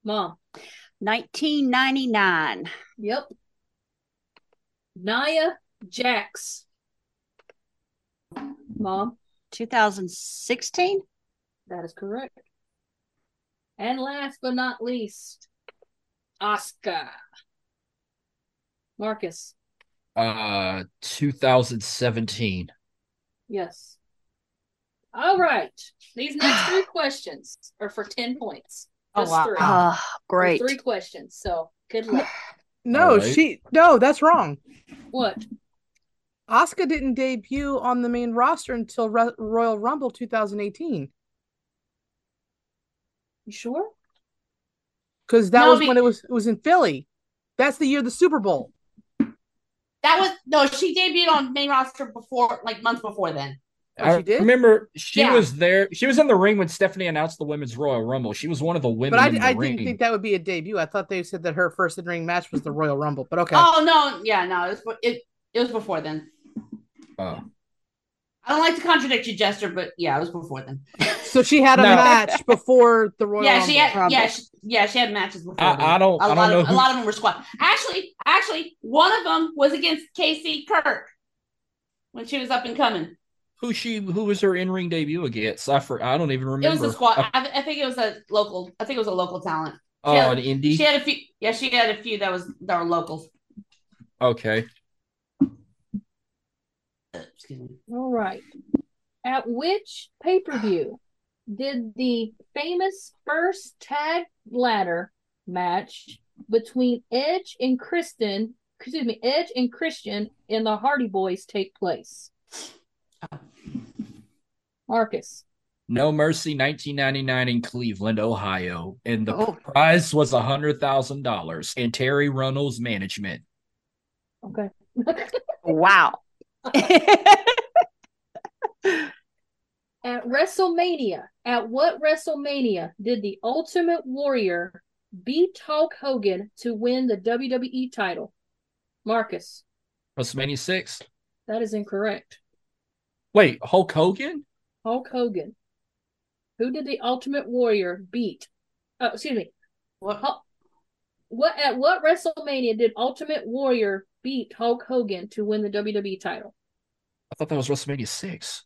Mom. 1999. Yep. Nia Jax. Mom. 2016. That is correct. And last but not least, Asuka. Marcus. Uh, 2017. Yes. All right. These next three [SIGHS] questions are for 10 points. Oh, wow. three. They're great. Three questions. So good luck. No, Alright. she no, that's wrong. What? Asuka didn't debut on the main roster until Re- Royal Rumble 2018 You sure? because that No, was be- when it was it was in Philly. That's the year of the Super Bowl. That was no, she debuted on main roster before, like months before then. Oh, I she did? remember she Yeah. was there. She was in the ring when Stephanie announced the women's Royal Rumble. She was one of the women But I, in the I ring. didn't think that would be a debut. I thought they said that her first in ring match was the Royal Rumble. But okay, Oh no, yeah, no, it was it, it was before then. Oh. I don't like to contradict you, Jester, but yeah, it was before then. so she had a No. match before the Royal yeah, Rumble. she had Rumble. yeah, she, yeah, she had matches before. then. I, I don't. a I lot don't know of who. a lot of them were squad. Actually, actually, one of them was against Casey Kirk when she was up and coming. Who she who was her in ring debut against. I for, I don't even remember. It was a squad. I- I, I think it was a local. I think it was a local talent. oh, yeah. an indie. She had a few. Yeah, she had a few that was that were locals. okay. Excuse me. All right. At which pay per view did the famous first tag ladder match between Edge and Kristen, excuse me, Edge and Christian and the Hardy Boys take place? Marcus. No Mercy, 1999 in Cleveland, Ohio, and the Oh. prize was a hundred thousand dollars. And Terri Runnels management. Okay. Wow. [LAUGHS] At WrestleMania, at what WrestleMania did the Ultimate Warrior beat Hulk Hogan to win the WWE title? Marcus. WrestleMania six. That is incorrect. Wait, Hulk Hogan? Hulk Hogan. Who did the Ultimate Warrior beat? Oh, excuse me. What? Hu- What at what WrestleMania did Ultimate Warrior beat Hulk Hogan to win the WWE title? I thought that was WrestleMania six.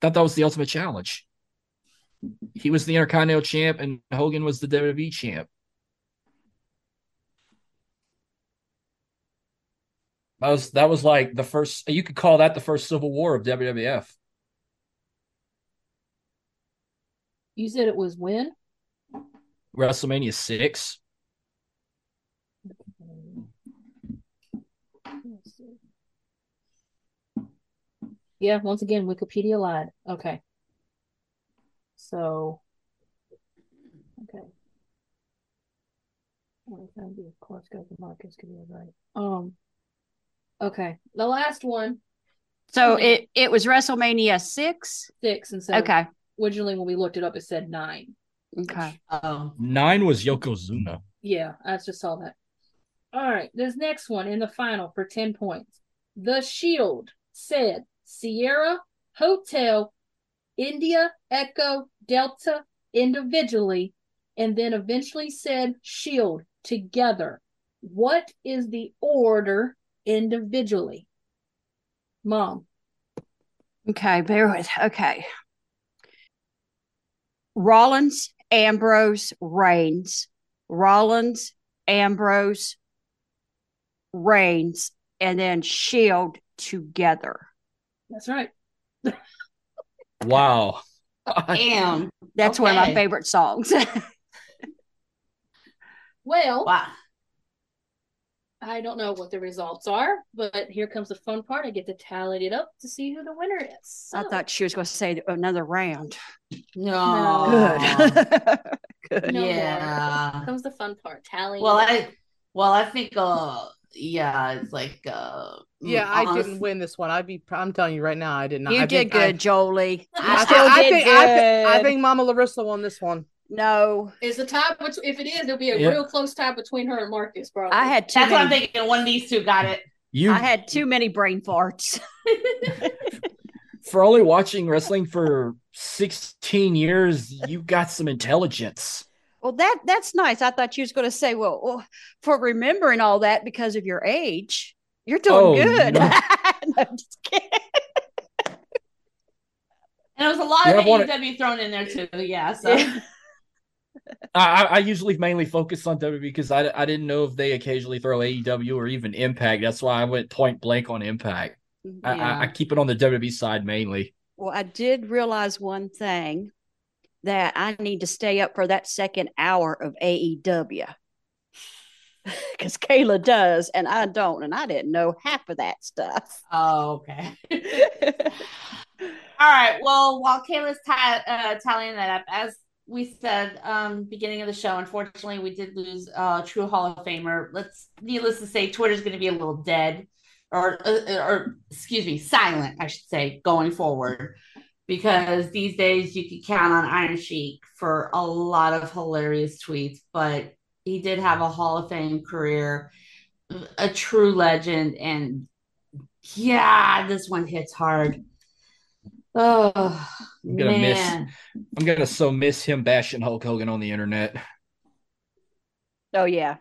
Thought that was the Ultimate Challenge. He was the Intercontinental Champ, and Hogan was the WWE Champ. That was that was like the first. You could call that the first Civil War of WWF. You said it was when? WrestleMania six. Yeah, once again, Wikipedia lied. Okay. So, okay. What if I do? Of course, to Marcus can be right. Um. Okay, the last one, So Okay. it it was WrestleMania six. six, and seven. Okay. Originally, when we looked it up, it said nine. Okay. Um, nine was Yokozuna. Yeah, I just saw that. All right, this next one in the final for 10 points. The Shield said Sierra, Hotel, India, Echo, Delta individually, and then eventually said Shield together. What is the order individually? Mom. Okay. Bear with. Okay. Rollins, Ambrose, Reigns. Rollins, Ambrose, Reigns, and then Shield together. That's right. Wow. Damn. That's one of my favorite songs. [LAUGHS] Well, Wow. I don't know what the results are, but here comes the fun part. I get to tally it up to see who the winner is. I thought she was going to say another round. No. Good. [LAUGHS] Good. No more. yeah. comes the fun part. Tallying. Well, it up. I well, I think uh yeah, it's like uh Yeah, mm, I honest- didn't win this one. I'd be. I'm telling you right now, I did not. You I did think good, I, Jolie. You I, still think, I, did think, good. I, think, I think Mama Larissa won this one. No, It's a tie. bet- If it is, it'll be a Yeah. real close tie between her and Marcus, bro. I had too That's what I'm thinking. One of these two got it. You I had too many brain farts. for only watching wrestling for 16 years, you got some intelligence. Well, that that's nice. I thought you was going to say, well, well, for remembering all that because of your age, you're doing Oh, good. no. [LAUGHS] No, just kidding. And there was a lot Yeah, of I wanna- AEW thrown in there too. Yeah. So I, I I usually mainly focus on WWE because I, I didn't know if they occasionally throw AEW or even Impact. That's why I went point blank on Impact. I, I, I keep it on the WWE side mainly. Well, I did realize one thing that I need to stay up for that second hour of AEW. Because [LAUGHS] Kayla does, and I don't, and I didn't know half of that stuff. Oh, okay. [LAUGHS] All right. Well, while Kayla's ta- uh, tallying that up, as we said um beginning of the show, unfortunately, we did lose uh true Hall of Famer. Let's needless to say, Twitter's going to be a little dead, or uh, or excuse me, silent, I should say, going forward, because these days you can count on Iron Sheik for a lot of hilarious tweets, but he did have a Hall of Fame career, a true legend, and yeah, this one hits hard. Oh I'm gonna miss- I'm gonna so miss him bashing Hulk Hogan on the internet. Oh, yeah.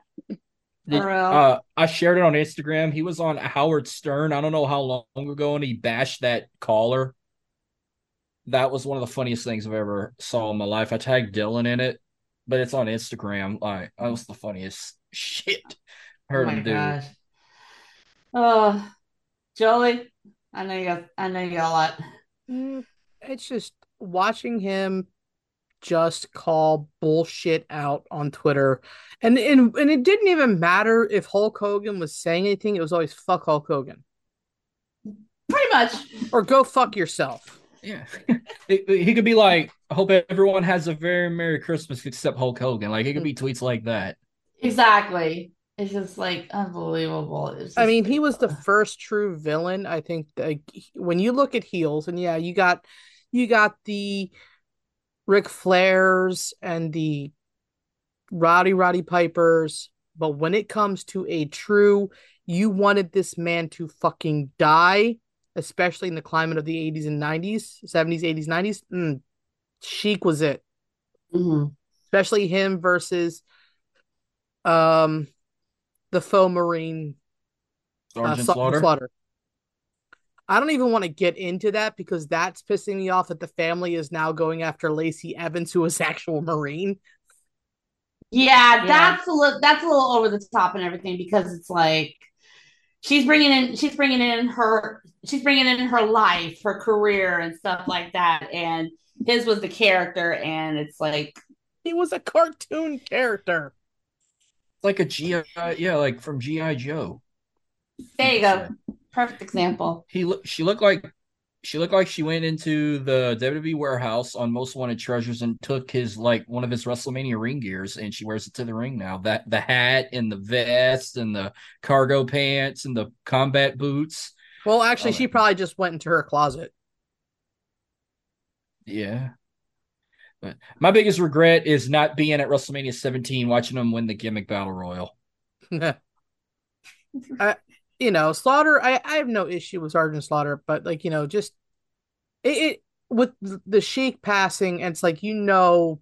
Did- uh, I shared it on Instagram. He was on Howard Stern. I don't know how long ago, and he bashed that caller. That was one of the funniest things I've ever saw in my life. I tagged Dylan in it, but it's on Instagram. Like that was the funniest shit I heard oh my him do. gosh. Oh, Jolie, I know you got. I know you got a lot. Mm, It's just watching him just call bullshit out on Twitter. And, and and it didn't even matter if Hulk Hogan was saying anything, it was always fuck Hulk Hogan. Pretty much. Or go fuck yourself. Yeah, [LAUGHS] He- he could be like, "I hope everyone has a very merry Christmas except Hulk Hogan." Like it could be tweets like that. Exactly. It's just like unbelievable. It's I mean, he was the first true villain. I think like, when you look at heels, and yeah, you got you got the Ric Flairs and the Roddy Roddy Pipers, but when it comes to a true, you wanted this man to fucking die, especially in the climate of the 80s and 90s, 70s, 80s, 90s, mm, Sheik was it. Mhm. Especially him versus um the faux Marine uh, Sergeant Sergeant Slaughter. I don't even want to get into that because that's pissing me off that the family is now going after Lacey Evans, who was actual Marine. Yeah, Yeah. that's a little that's a little over the top and everything because it's like she's bringing in she's bringing in her she's bringing in her life, her career and stuff like that and his was the character and it's like He was a cartoon character. Like a GI, yeah, like from GI Joe. there you go. Perfect example. He look. She looked like. She looked like she went into the WWE warehouse on Most Wanted Treasures and took his like one of his WrestleMania ring gears and she wears it to the ring now. That the hat and the vest and the cargo pants and the combat boots. Well, actually, Oh, she probably just went into her closet. Yeah. But my biggest regret is not being at WrestleMania 17 watching them win the gimmick battle royal. [LAUGHS] uh, you know, Slaughter. I, I have no issue with Sergeant Slaughter, but like you know, just it, it with the Sheik passing, and it's like you know,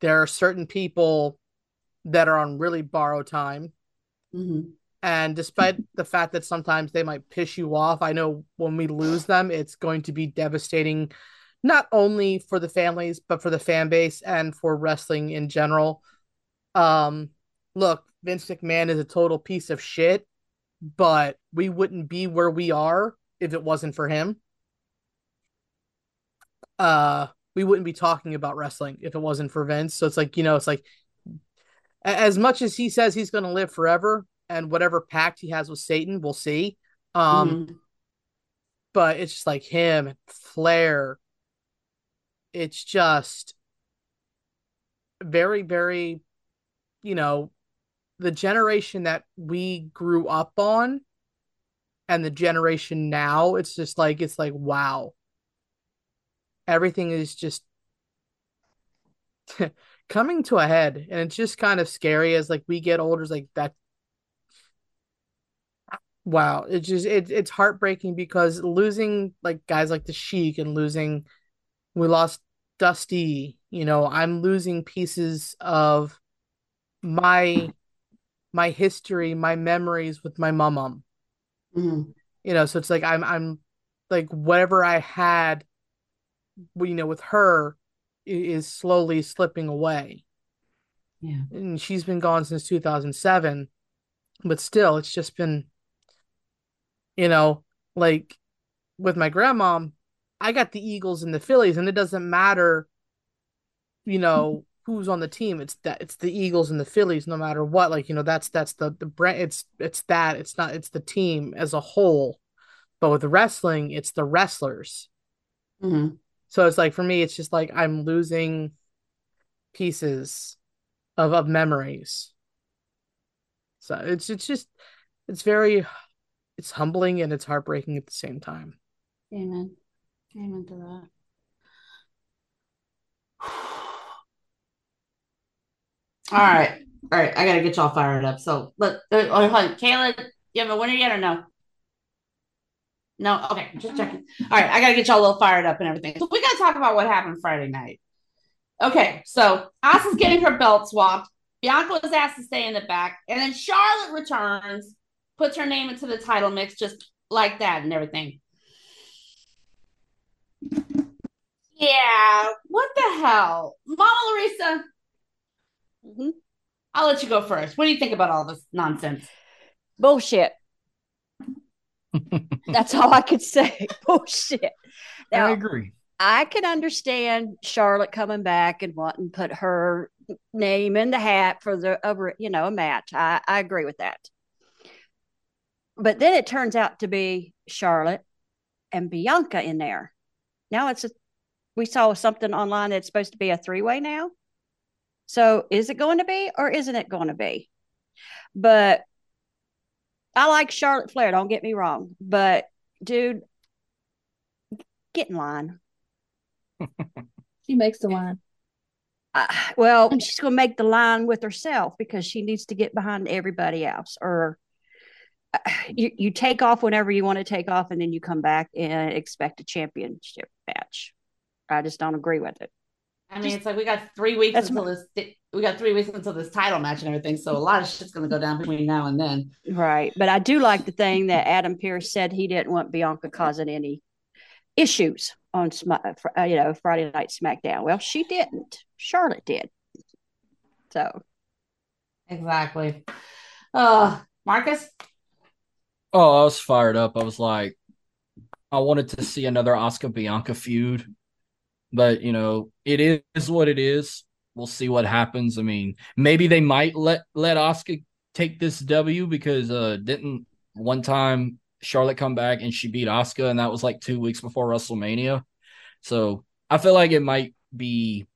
there are certain people that are on really borrowed time, Mhm. and despite the fact that sometimes they might piss you off, I know when we lose them, it's going to be devastating, not only for the families but for the fan base and for wrestling in general. Um, look, Vince McMahon is a total piece of shit but we wouldn't be where we are if it wasn't for him. Uh, we wouldn't be talking about wrestling if it wasn't for Vince. So it's like, you know, it's like as much as he says he's going to live forever and whatever pact he has with Satan, we'll see. Um, Mhm. but it's just like him and Flair. It's just very, very, you know, the generation that we grew up on and the generation now, it's just like, it's like, wow. Everything is just [LAUGHS] coming to a head. And it's just kind of scary as like we get older, it's like that wow it's just it, it's heartbreaking because losing like guys like the sheik and losing we lost dusty you know i'm losing pieces of my my history my memories with my mom Mhm. you know so it's like i'm i'm like whatever i had you know with her is slowly slipping away Yeah. and she's been gone since 2007 but still it's just been you know like with my grandmom i got the eagles and the phillies and it doesn't matter you know who's on the team. It's that it's the eagles and the phillies no matter what. Like you know that's that's the the brand it's it's that it's not it's the team as a whole. But with wrestling it's the wrestlers. Mhm. so it's like for me it's just like i'm losing pieces of of memories. So it's it's just it's very it's humbling and it's heartbreaking at the same time. Amen. Amen to that. [SIGHS] All right. All right. I gotta get y'all fired up. So let uh, oh, hold on. Kayla, you have a winner yet or no? No? Okay, just checking. All right, I gotta get y'all a little fired up and everything. So we gotta talk about what happened Friday night. Okay, so Asuka's getting her belt swapped. Bianca was asked to stay in the back, and then Charlotte returns, puts her name into the title mix just like that and everything. Yeah, what the hell? Mama Larissa, Mhm. I'll let you go first. What do you think about all this nonsense? Bullshit. [LAUGHS] That's all I could say. [LAUGHS] Bullshit. I agree. I can understand Charlotte coming back and wanting to put her name in the hat for the over, you know, a match. I, I agree with that. But then it turns out to be Charlotte and Bianca in there. Now it's a we saw something online that's supposed to be a three-way now. So is it going to be or isn't it going to be? But I like Charlotte Flair, don't get me wrong. But dude, get in line. [LAUGHS] She makes the line. Uh, well, she's going to make the line with herself because she needs to get behind everybody else. Or you, you take off whenever you want to take off, and then you come back and expect a championship match. I just don't agree with it. I mean, it's like we got three weeks That's until this. We got three weeks until this title match and everything. So a lot of shit's gonna go down between now and then. Right. But I do like the thing that Adam Pearce said he didn't want Bianca causing any issues on Sm- uh, you know Friday Night SmackDown. Well, she didn't. Charlotte did. So exactly. Uh, Marcus. Oh, I was fired up. I was like, I wanted to see another Asuka Bianca feud, but you know, it is what it is. We'll see what happens. I mean, maybe they might let let Asuka take this W because uh didn't one time Charlotte come back and she beat Oscar, and that was like two weeks before WrestleMania. So I feel like it might be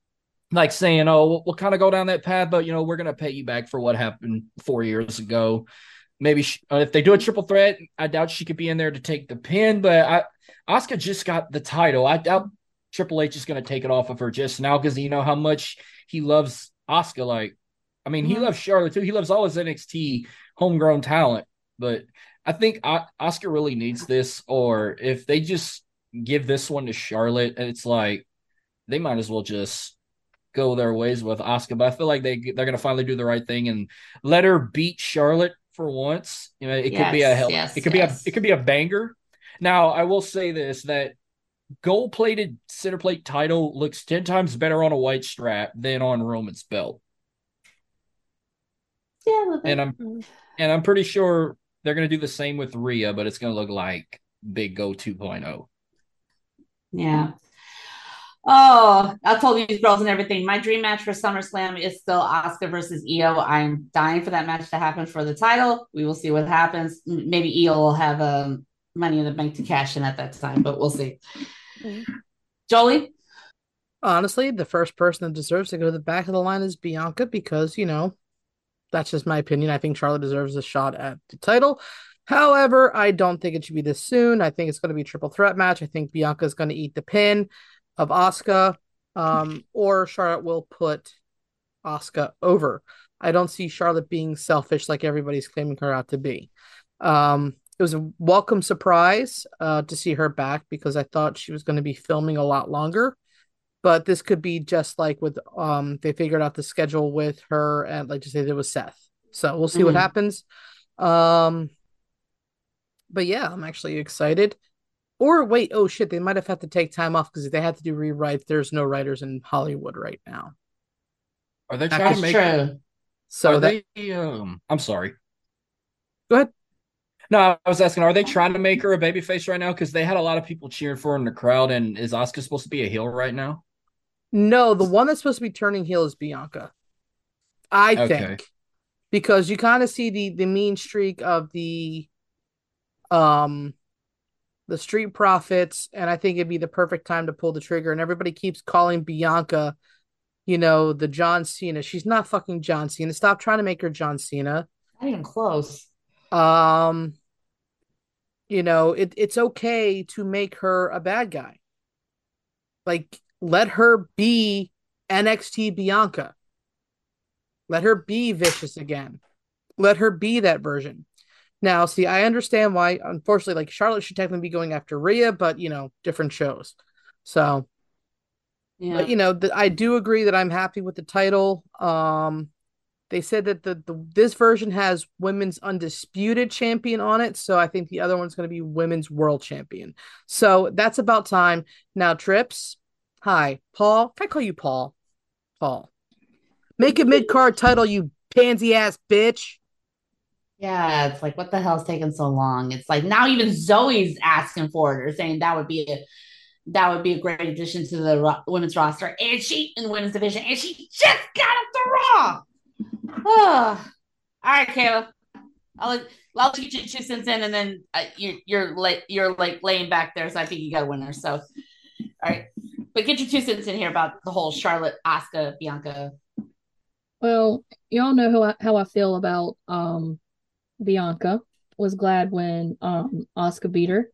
like saying, "Oh, we'll, we'll kind of go down that path, but you know, we're gonna pay you back for what happened four years ago." Maybe she, uh, if they do a triple threat, I doubt she could be in there to take the pin. But I, Asuka just got the title. I doubt Triple H is gonna take it off of her just now because you know how much he loves Oscar. Like, I mean, mm-hmm. he loves Charlotte too. He loves all his NXT homegrown talent. But I think Oscar really needs this, or if they just give this one to Charlotte, it's like they might as well just go their ways with Oscar. But I feel like they they're gonna finally do the right thing and let her beat Charlotte for once. You know, it yes, could be a hell. Yes, it could yes. be a it could be a banger. Now, I will say this that gold plated center plate title looks 10 times better on a white strap than on Roman's belt. Yeah, and I'm and I'm pretty sure they're going to do the same with Rhea, but it's going to look like Big Go 2.0. Yeah. Oh, I told these girls and everything. My dream match for SummerSlam is still Oscar versus Io. I'm dying for that match to happen for the title. We will see what happens. Maybe EO will have um, money in the bank to cash in at that time, but we'll see. Jolie? Honestly, the first person that deserves to go to the back of the line is Bianca because, you know, that's just my opinion. I think Charlotte deserves a shot at the title. However, I don't think it should be this soon. I think it's going to be a triple threat match. I think Bianca is going to eat the pin of Asuka, um, or Charlotte will put Asuka over. I don't see Charlotte being selfish like everybody's claiming her out to be. Um, it was a welcome surprise uh, to see her back because I thought she was going to be filming a lot longer but this could be just like with um they figured out the schedule with her and like to say there was Seth. So we'll see mm-hmm. what happens. Um but yeah, I'm actually excited. Or wait, oh shit, they might have had to take time off because they had to do rewrites. There's no writers in Hollywood right now. Are they trying That's to make true. So are that, they um I'm sorry. Go ahead. No, I was asking, are they trying to make her a babyface right now? Because they had a lot of people cheering for her in the crowd, and is Asuka supposed to be a heel right now? No, the one that's supposed to be turning heel is Bianca. I okay. think because you kind of see the the mean streak of the um the street profits and i think it'd be the perfect time to pull the trigger and everybody keeps calling bianca you know the john cena she's not fucking john cena stop trying to make her john cena not even close um you know it, it's okay to make her a bad guy like let her be NXT Bianca. Let her be vicious again. Let her be that version. Now, see, I understand why, unfortunately, like Charlotte should technically be going after Rhea, but you know, different shows. So, yeah. but you know, the, I do agree that I'm happy with the title. Um, they said that the, the this version has women's undisputed champion on it, so I think the other one's going to be women's world champion. So that's about time. Now, Trips, Hi, Paul. Can I call you Paul? Paul. Make a mid card title, you pansy ass bitch. Yeah, it's like what the hell's taking so long? It's like now even Zoey's asking for it or saying that would be a that would be a great addition to the ro- women's roster. And she in the women's division, and she just got up the Raw. All right, Kayla. I'll I'll get you two cents in, and then uh, you're you're like you're like laying back there, so I think you got a winner. So, all right. But get your two cents in here about the whole Charlotte, Asuka, Bianca. Well, y'all know how I, how I feel about um Bianca. Was glad when um Asuka beat her.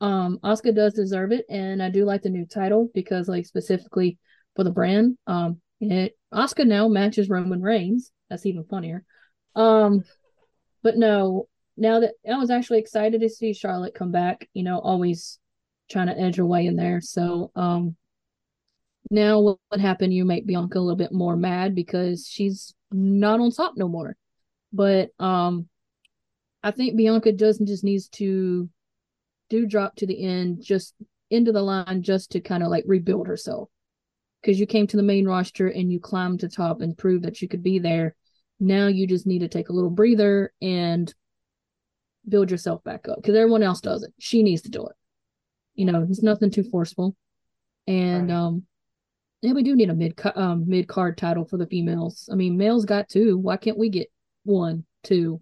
Um Asuka does deserve it, and I do like the new title because, like, specifically for the brand, um, it Asuka now matches Roman Reigns. That's even funnier. Um, but no, now that I was actually excited to see Charlotte come back, you know, always trying to edge her way in there. So, um, now what, what happened? You make Bianca a little bit more mad because she's not on top no more. But um, I think Bianca doesn't just needs to do drop to the end, just into the line, just to kind of like rebuild herself. Because you came to the main roster and you climbed to top and proved that you could be there. Now you just need to take a little breather and build yourself back up because everyone else does it. She needs to do it. You know, it's nothing too forceful. And Right. um yeah, we do need a mid um mid card title for the females. I mean, males got two. Why can't we get one, two?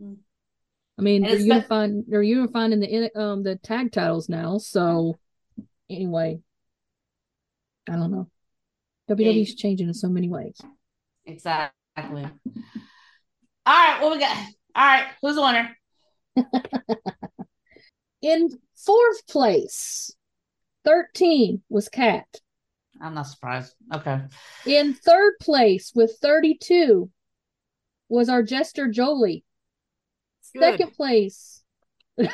I mean, they're unifying. They're unifying in the in- um the tag titles now. So anyway, I don't know. WWE's changing in so many ways. Exactly. All right, what we got? All right, who's the winner? [LAUGHS] In fourth place, thirteen was Kat. I'm not surprised. Okay. In third place with thirty-two was our jester Jolie. Good. Second place. [LAUGHS]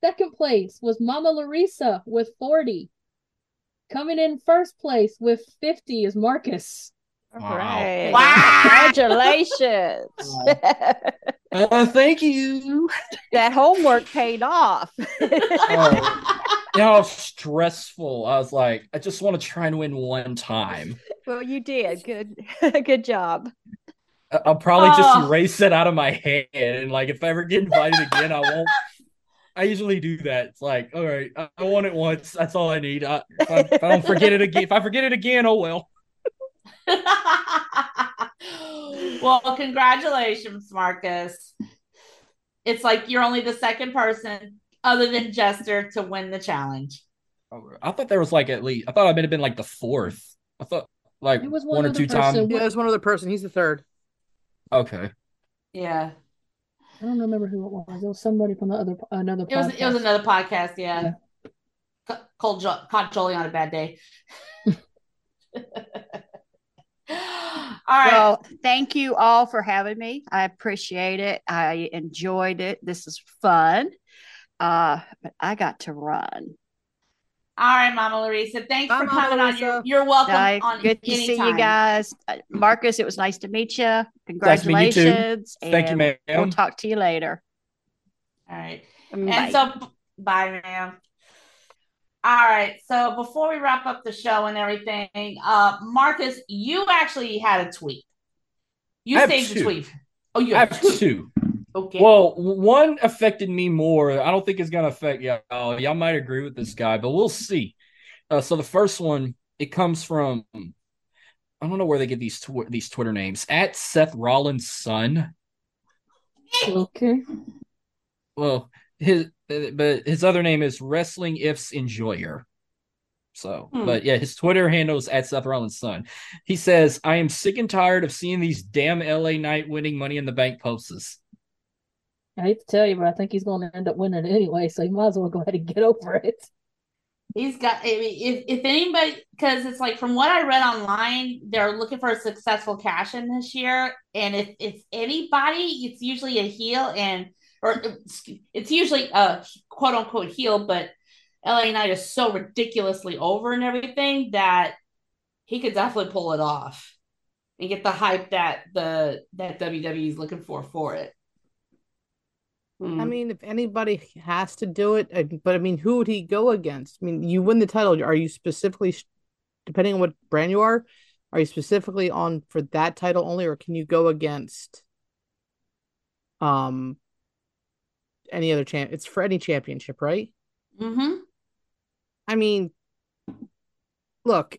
Second place was Mama Larissa with 40. Coming in first place with 50 is Marcus. Wow. Right. Wow. Congratulations. [LAUGHS] Uh, thank you. that homework paid off. Oh, you know how stressful. I was like, I just want to try and win one time. well, you did. Good [LAUGHS] good job. I- I'll probably just Oh. erase it out of my head, and like if I ever get invited again, I won't. I usually do that. It's like, all right, I, I won it once. That's all I need. I, if, I, if I don't forget it again, if I forget it again, oh well. [LAUGHS] well, congratulations, Marcus. It's like you're only the second person other than Jester to win the challenge. Oh, I thought there was like at least. I thought I might have been like the fourth. I thought like It was one, one or two person. times. Yeah, there's one other person. He's the third. Okay. Yeah. I don't remember who it was. It was somebody from the other another It was it was another podcast, yeah. Ca- Called jo- caught Jolie on a bad day. [LAUGHS] all right. Well, thank you all for having me. I appreciate it. I enjoyed it. This is fun. Uh, but I got to run. All right, Mama Larissa. Thanks Bye, for Mama coming on. You're, Larissa. you're welcome Bye. on Good to see you guys. Uh, Marcus, it was nice to meet you. Nice meet you too. Congratulations. Thank you, ma'am. We'll talk to you later. All right. Bye. And so, bye, ma'am. All right. So before we wrap up the show and everything, uh, Marcus, you actually had a tweet. You I saved the two. tweet. Oh, you I have have two. two. Okay. Well, one affected me more. I don't think it's gonna affect y'all. Y'all might agree with this guy, but we'll see. Uh, so the first one, it comes from I don't know where they get these tw- these Twitter names at Seth Rollins' son. Okay. Well, his but his other name is Wrestling Ifs Enjoyer. So, Hmm. but yeah, his Twitter handle is at Seth Rollins' son. He says, "I am sick and tired of seeing these damn LA Knight winning Money in the Bank poses." I hate to tell you, but I think he's going to end up winning anyway, so he might as well go ahead and get over it. He's got, I mean, if, if anybody, because it's like from what I read online, they're looking for a successful cash in this year. And if it's anybody, it's usually a heel and, or it's usually a quote unquote heel, but LA Knight is so ridiculously over and everything that he could definitely pull it off and get the hype that the that WWE is looking for for it. Hmm. I mean, if anybody has to do it, but I mean, who would he go against? I mean, you win the title. Are you specifically, depending on what brand you are, are you specifically on for that title only, or can you go against, um, any other champ? It's for any championship, right? hmm I mean, look,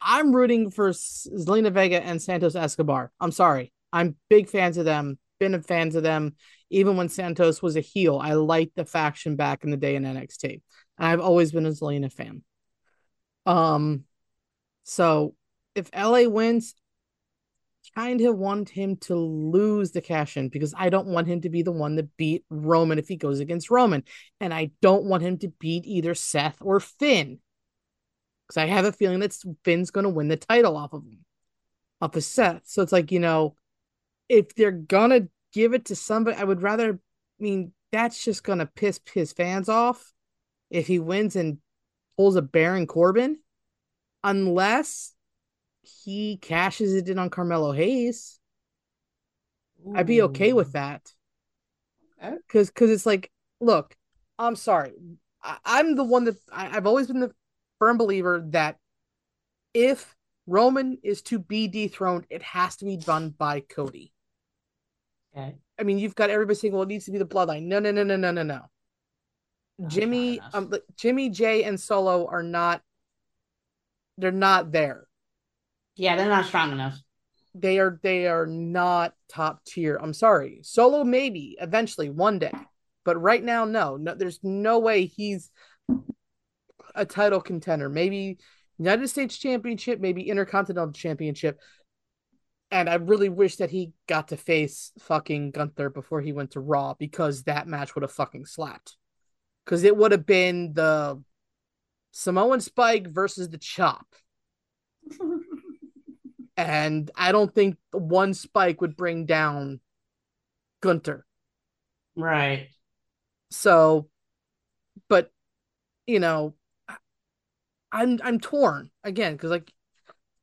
I'm rooting for Zelina Vega and Santos Escobar. I'm sorry. I'm big fans of them. Been a fans of them. Even when Santos was a heel, I liked the faction back in the day in NXT. And I've always been a Zelina fan. Um, so if LA wins, kind of want him to lose the cash in because I don't want him to be the one that beat Roman if he goes against Roman. And I don't want him to beat either Seth or Finn. Because I have a feeling that Finn's going to win the title off of him, off of Seth. So it's like, you know, if they're going to give it to somebody. I would rather. I mean, that's just gonna piss his fans off if he wins and pulls a Baron Corbin, unless he cashes it in on Carmelo Hayes. I'd be okay with that. Okay. Because because it's like, look, I'm sorry. I, I'm the one that I, I've always been the firm believer that if Roman is to be dethroned, it has to be done by Cody. Okay. I mean, you've got everybody saying, "Well, it needs to be the bloodline." No, no, no, no, no, no, no. Not Jimmy, um, Jimmy, Jay, and Solo are not. They're not there. Yeah, they're not strong enough. They are. They are not top tier. I'm sorry. Solo maybe eventually one day, but right now, no. No, there's no way he's a title contender. Maybe United States Championship, maybe Intercontinental Championship. And I really wish that he got to face fucking Gunther before he went to Raw because that match would have fucking slapped. Because it would have been the Samoan Spike versus the Chop. [LAUGHS] And I don't think one Spike would bring down Gunther. right. So, but you know, I'm I'm torn again because like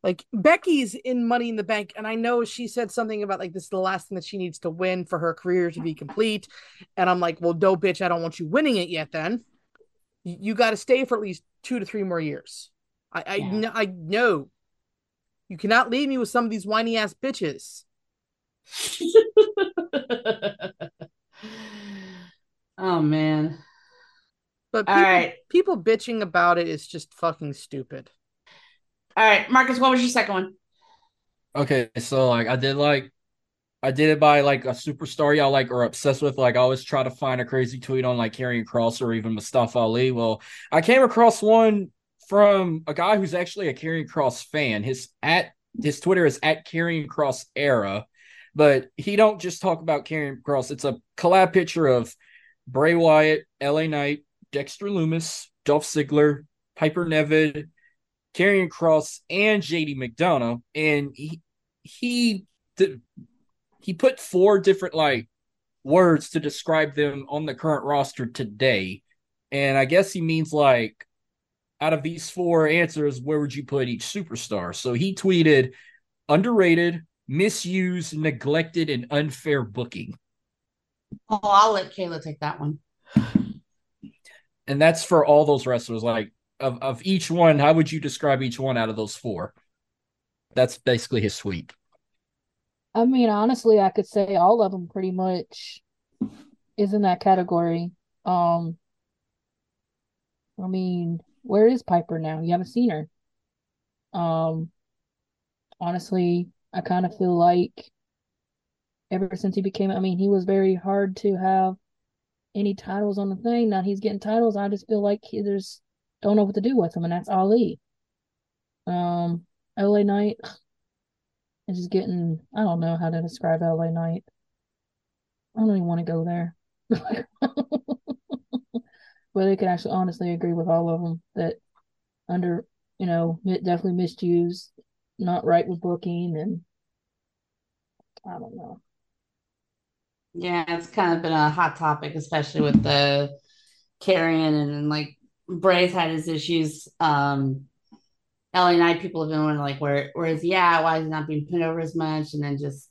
like Becky's in Money in the Bank, and I know she said something about like this is the last thing that she needs to win for her career to be complete, and I'm like, well, no, bitch, I don't want you winning it yet. Then you, got to stay for at least two to three more years. I I, Yeah. I know you cannot leave me with some of these whiny ass bitches. [LAUGHS] oh man. But people, right. people bitching about it is just fucking stupid. All right, Marcus, what was your second one? Okay, so like I did like I did it by like a superstar y'all like are obsessed with. Like I always try to find a crazy tweet on like Karrion Kross or even Mustafa Ali. Well, I came across one from a guy who's actually a Karrion Kross fan. His at his Twitter is at Karrion Kross era, but he don't just talk about Karrion Kross. It's a collab picture of Bray Wyatt, LA Knight, Dexter Lumis, Dolph Ziggler, Piper Niven, Karrion Kross, and JD McDonagh, and he he did, he put four different like words to describe them on the current roster today, and I guess he means like out of these four answers, where would you put each superstar? So he tweeted underrated, misused, neglected, and unfair booking. Oh, I'll let Kayla take that one. And that's for all those wrestlers. Like of, of each one, how would you describe each one out of those four? That's basically his tweet. I mean, honestly, I could say all of them pretty much is in that category. Um, I mean, where is Piper now? You haven't seen her. Um, honestly, I kind of feel like ever since he became, I mean, he was very hard to have any titles on the thing. Now he's getting titles. I just feel like he, there's don't know what to do with him, and that's Ali. Um, LA Knight is just getting, I don't know how to describe LA Knight. I don't even want to go there. [LAUGHS] But I can actually honestly agree with all of them that under, you know, definitely misused, not right with booking, and I don't know. Yeah, it's kind of been a hot topic, especially with the Karrion and like Bray's had his issues. Um, LA Knight people have been wondering like where where is he at? Why is he not being put over as much? And then just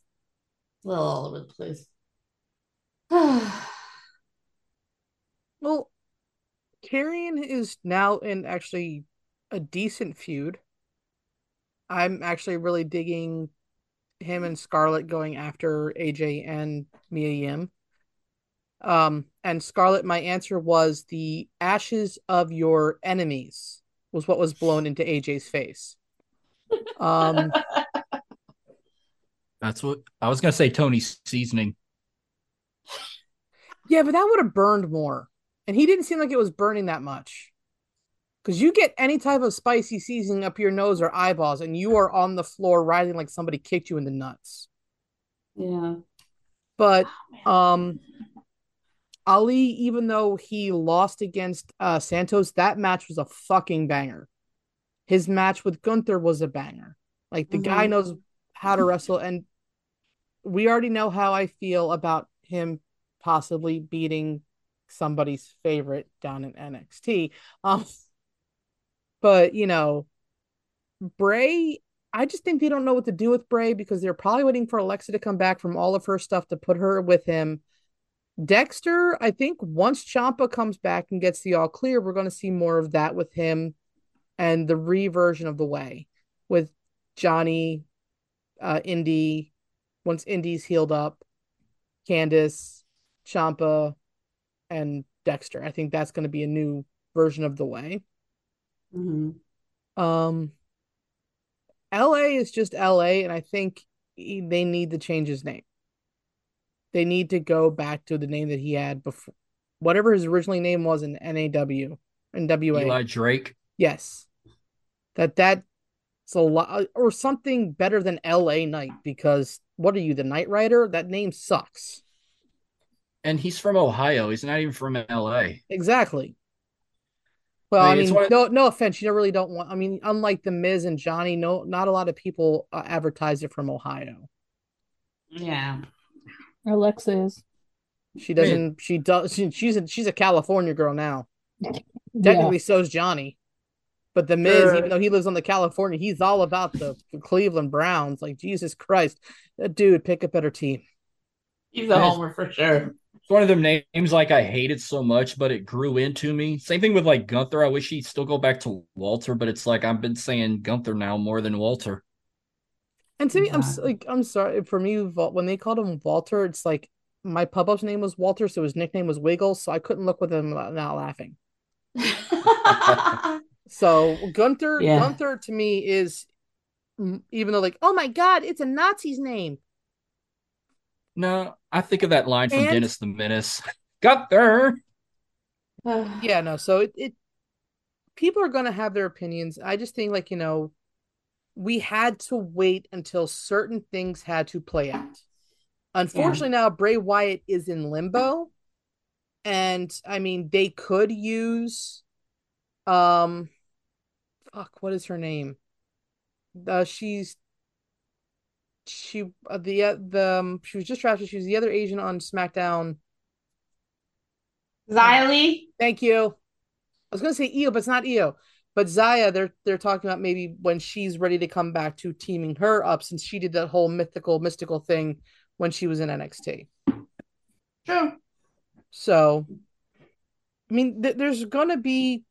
a little all over the place. [SIGHS] Well, Karrion is now in actually a decent feud. I'm actually really digging him and Scarlett going after AJ and Mia Yim. Um, and Scarlett, my answer was the ashes of your enemies was what was blown into AJ's face. Um, [LAUGHS] That's what I was gonna say. Tony's seasoning. yeah, but that would have burned more. And he didn't seem like it was burning that much. Because you get any type of spicy seasoning up your nose or eyeballs, and you are on the floor writhing like somebody kicked you in the nuts. yeah. But Oh, um Ali, even though he lost against uh Santos, that match was a fucking banger. His match with Gunther was a banger. Like the guy Mhm. knows how to wrestle and we already know how I feel about him possibly beating somebody's favorite down in NXT. Um, [LAUGHS] but you know, Bray, I just think they don't know what to do with Bray because they're probably waiting for Alexa to come back from all of her stuff to put her with him. Dexter, I think once Ciampa comes back and gets the all clear, we're going to see more of that with him and the reversion of the way with Johnny, uh, Indi, once Indi's healed up, Candice, Ciampa, and Dexter. I think that's going to be a new version of the way. Mm-hmm. Um, LA is just LA, and I think they need to change his name. They need to go back to the name that he had before, whatever his originally name was in NAW, NWA. Eli Drake. Yes, that that's a lot, or something better than LA Knight. Because what are you, the Knight Rider? That name sucks. And he's from Ohio. He's not even from LA. Exactly. Well, I I mean, it's mean, one of- no, no offense. You really don't want. I mean, unlike the Miz and Johnny, no, not a lot of people uh, advertise it from Ohio. Yeah. Alexa is. She doesn't. She does. She, [LAUGHS] she's a she's a California girl now. Yeah. [LAUGHS] Technically, so's Johnny. But the Miz, Sure. even though he lives on the California, he's all about the, the Cleveland Browns. Like Jesus Christ, that dude, pick a better team. He's a homer for sure. It's one of them names like I hated so much, but it grew into me. Same thing with like Gunther. I wish he'd still go back to Walter, but it's like I've been saying Gunther now more than Walter. And to me, I'm like, I'm sorry for me. When they called him Walter, it's like my pub up's name was Walter, so his nickname was Wiggles. So I couldn't look with him without not laughing. [LAUGHS] So Gunther, Yeah. Gunther to me is, even though like, oh my God, it's a Nazi's name. No, I think of that line from And- Dennis the Menace. [LAUGHS] Gunther. [SIGHS] Yeah, no. So it, it people are gonna have their opinions. I just think like, you know, we had to wait until certain things had to play out. Unfortunately, now Bray Wyatt is in limbo. And I mean, they could use um fuck, what is her name? Uh she's she uh, the uh, the um, she was just drafted. She was the other Asian on SmackDown. Xia Li. Thank you. I was gonna say Io, but it's not Io. But Zaya, they're they're talking about maybe when she's ready to come back to teaming her up since she did that whole mythical mystical thing when she was in NXT. True. So, I mean, th- there's gonna be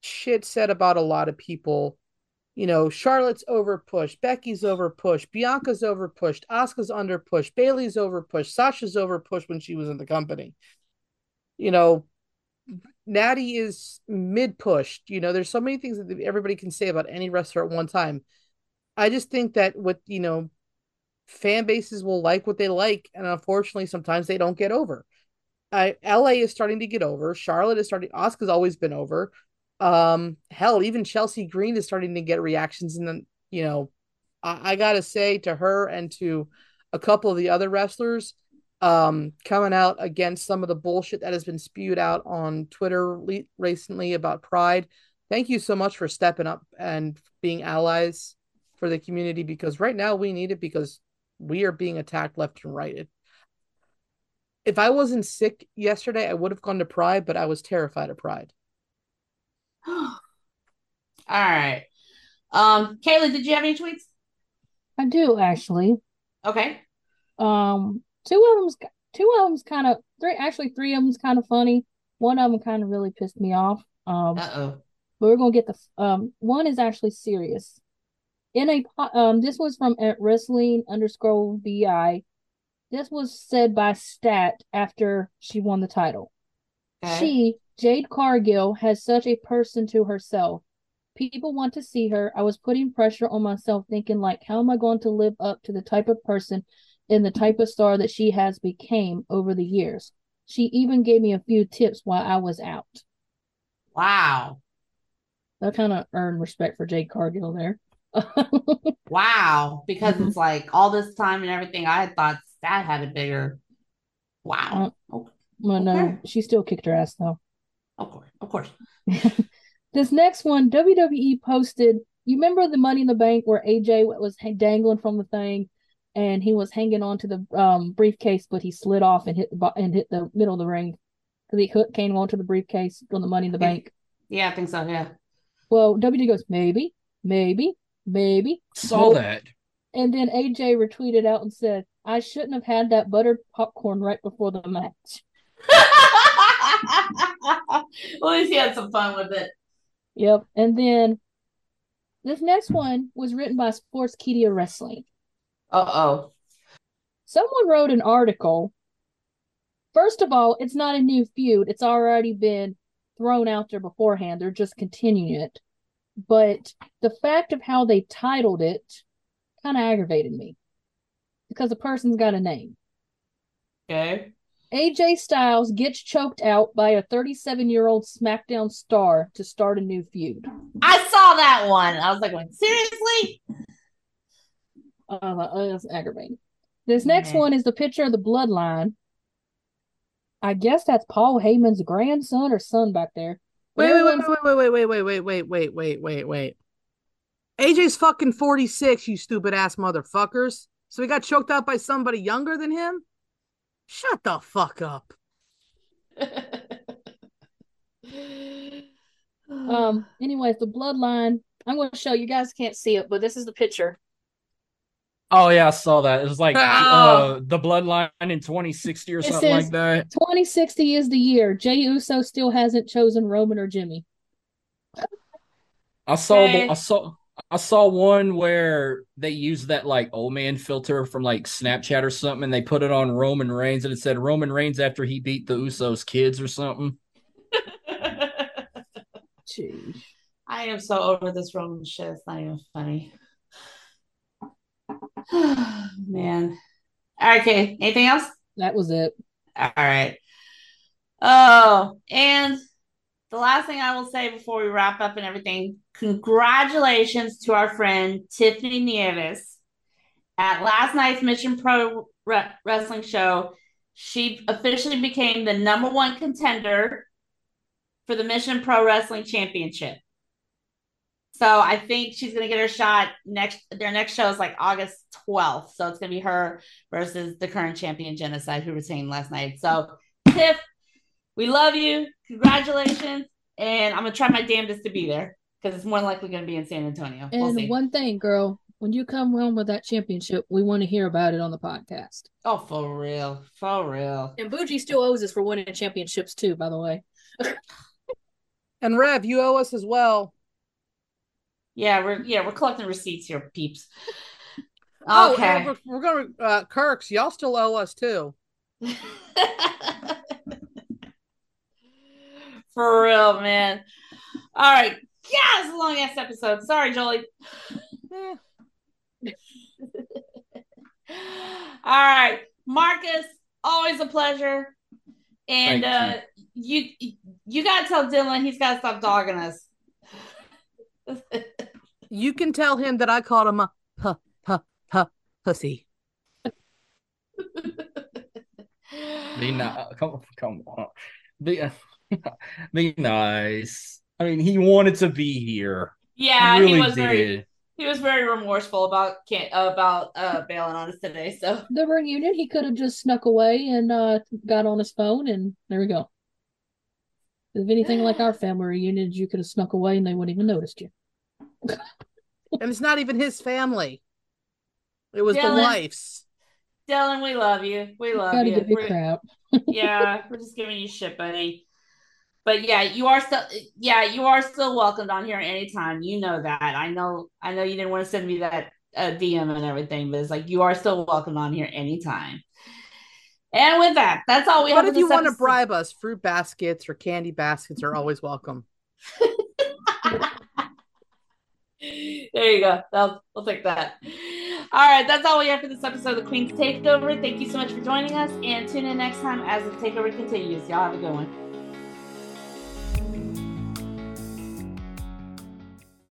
shit said about a lot of people. You know, Charlotte's overpushed, Becky's overpushed, Bianca's over overpushed, Asuka's underpushed, Bayley's overpushed, Sasha's overpushed when she was in the company. You know, Natty is mid pushed. You know, there's so many things that everybody can say about any wrestler at one time. I just think that with, you know, fan bases will like what they like, and unfortunately, sometimes they don't get over. I LA is starting to get over. Charlotte is starting. Oscar's always been over. Um, hell, even Chelsea Green is starting to get reactions, and then you know, I, I gotta say to her and to a couple of the other wrestlers, um, coming out against some of the bullshit that has been spewed out on Twitter le- recently about Pride. Thank you so much for stepping up and being allies for the community because right now we need it because we are being attacked left and right. It, if I wasn't sick yesterday, I would have gone to Pride, but I was terrified of Pride. [GASPS] All right. Um, Kayla, did you have any tweets? I do actually. Okay. Um, two of them's two of them's kind of three. Actually, three of them's kind of funny. One of them kind of really pissed me off. Um, Uh oh. but we're gonna get the um. One is actually serious. In a um, this was from at wrestling underscore bi. This was said by Stat after she won the title. Okay. She, Jade Cargill, has such a person to herself. People want to see her. I was putting pressure on myself, thinking like, how am I going to live up to the type of person and the type of star that she has became over the years? She even gave me a few tips while I was out. Wow. That kind of earned respect for Jade Cargill there. [LAUGHS] Wow. Because Mhm. it's like all this time and everything, I had thought that had a bigger. Wow. Okay. well, no, Okay. she still kicked her ass though. Of course. Of course. [LAUGHS] This next one, WWE posted. You remember the Money in the Bank where AJ was dangling from the thing, and he was hanging on to the um, briefcase, but he slid off and hit the bo- and hit the middle of the ring because he hooked came onto the briefcase on the Money in the Bank. Yeah, I think so. Yeah. Well, WD goes maybe, maybe, maybe, Saw Nope. that. and then AJ retweeted out and said, "I shouldn't have had that buttered popcorn right before the match." [LAUGHS] well, at least he had some fun with it. Yep. And then this next one was written by Sportskeeda Wrestling. Uh oh. Someone wrote an article. First of all, it's not a new feud. It's already been thrown out there beforehand. They're just continuing it. But the fact of how they titled it kind of aggravated me because the person's got a name. Okay. AJ Styles gets choked out by a 37 year old SmackDown star to start a new feud. I saw that one. I was like, seriously? Uh, uh, that's aggravating. This next Yeah. one is the picture of the bloodline. I guess that's Paul Heyman's grandson or son back there. Wait, wait, wait, wait, wait, wait, wait, wait, wait, wait, wait, wait, wait. AJ's fucking 46, you stupid ass motherfuckers. So he got choked out by somebody younger than him? Shut the fuck up. Um. [SIGHS] Anyways, the bloodline. I'm going to show you guys can't see it, but this is the picture. Oh yeah, I saw that. It was like Oh. uh, the bloodline in 2060 or It something says- like that. 2060 is the year. Jay Uso still hasn't chosen Roman or Jimmy. I saw Okay. I saw I saw one where they used that like old man filter from like Snapchat or something, and they put it on Roman Reigns, and it said Roman Reigns after he beat the Usos kids or something. Jeez. I am so over this Roman shit. It's not even funny. [SIGHS] Man. All right, okay. Anything else? That was it. All right. Oh, and the last thing I will say before we wrap up and everything congratulations to our friend Tiffany Nieves at last night's Mission Pro Re- Wrestling show. She officially became the number one contender for the Mission Pro Wrestling Championship. So I think she's gonna get her shot next. Their next show is like August 12th. So it's gonna be her versus the current champion Genocide who retained last night. So Tiff, we love you. Congratulations. And I'm gonna try my damnedest to be there because it's more than likely gonna be in San Antonio. We'll And see. one thing, girl, when you come home with that championship, we want to hear about it on the podcast. oh, for real. For real. And Bougie still owes us for winning championships too, by the way. [LAUGHS] And Rev, you owe us as well. Yeah, we're yeah, we're collecting receipts here, peeps. Oh, Okay. and we're, we're gonna uh Kirks, y'all still owe us too. [LAUGHS] For real, man. All right. Yeah, it's a long ass episode. Sorry, Jolie. Eh. [LAUGHS] All right. Marcus, always a pleasure. And Thank uh you you gotta tell Dylan he's gotta stop dogging us. [LAUGHS] You can tell him that I called him a puh, puh, puh, pussy. Be nice. Come, come on. Be, [LAUGHS] be nice. I mean, he wanted to be here. yeah, he really he was did. very he was very remorseful about can't about uh bailing on us today. So The reunion, he could have just snuck away and uh, got on his phone, and there we go. If anything like our family reunions, you could have snuck away and they wouldn't even noticed you. And it's not even his family. It was the wife's. Dylan, we love you. We love Gotta you. give you We're- crap. [LAUGHS] yeah, we're just giving you shit, buddy. But yeah, you are still yeah, you are still welcomed on here anytime. You know that. I know I know you didn't want to send me that uh, DM and everything, but it's like you are still welcome on here anytime. And with that, that's all we What have. if you want to bribe us? Fruit baskets or candy baskets are always welcome. [LAUGHS] [LAUGHS] There you go. I'll, we'll take that. All right, that's all we have for this episode of the Queen's Takeover. Thank you so much for joining us, and tune in next time as the takeover continues. Y'all have a good one.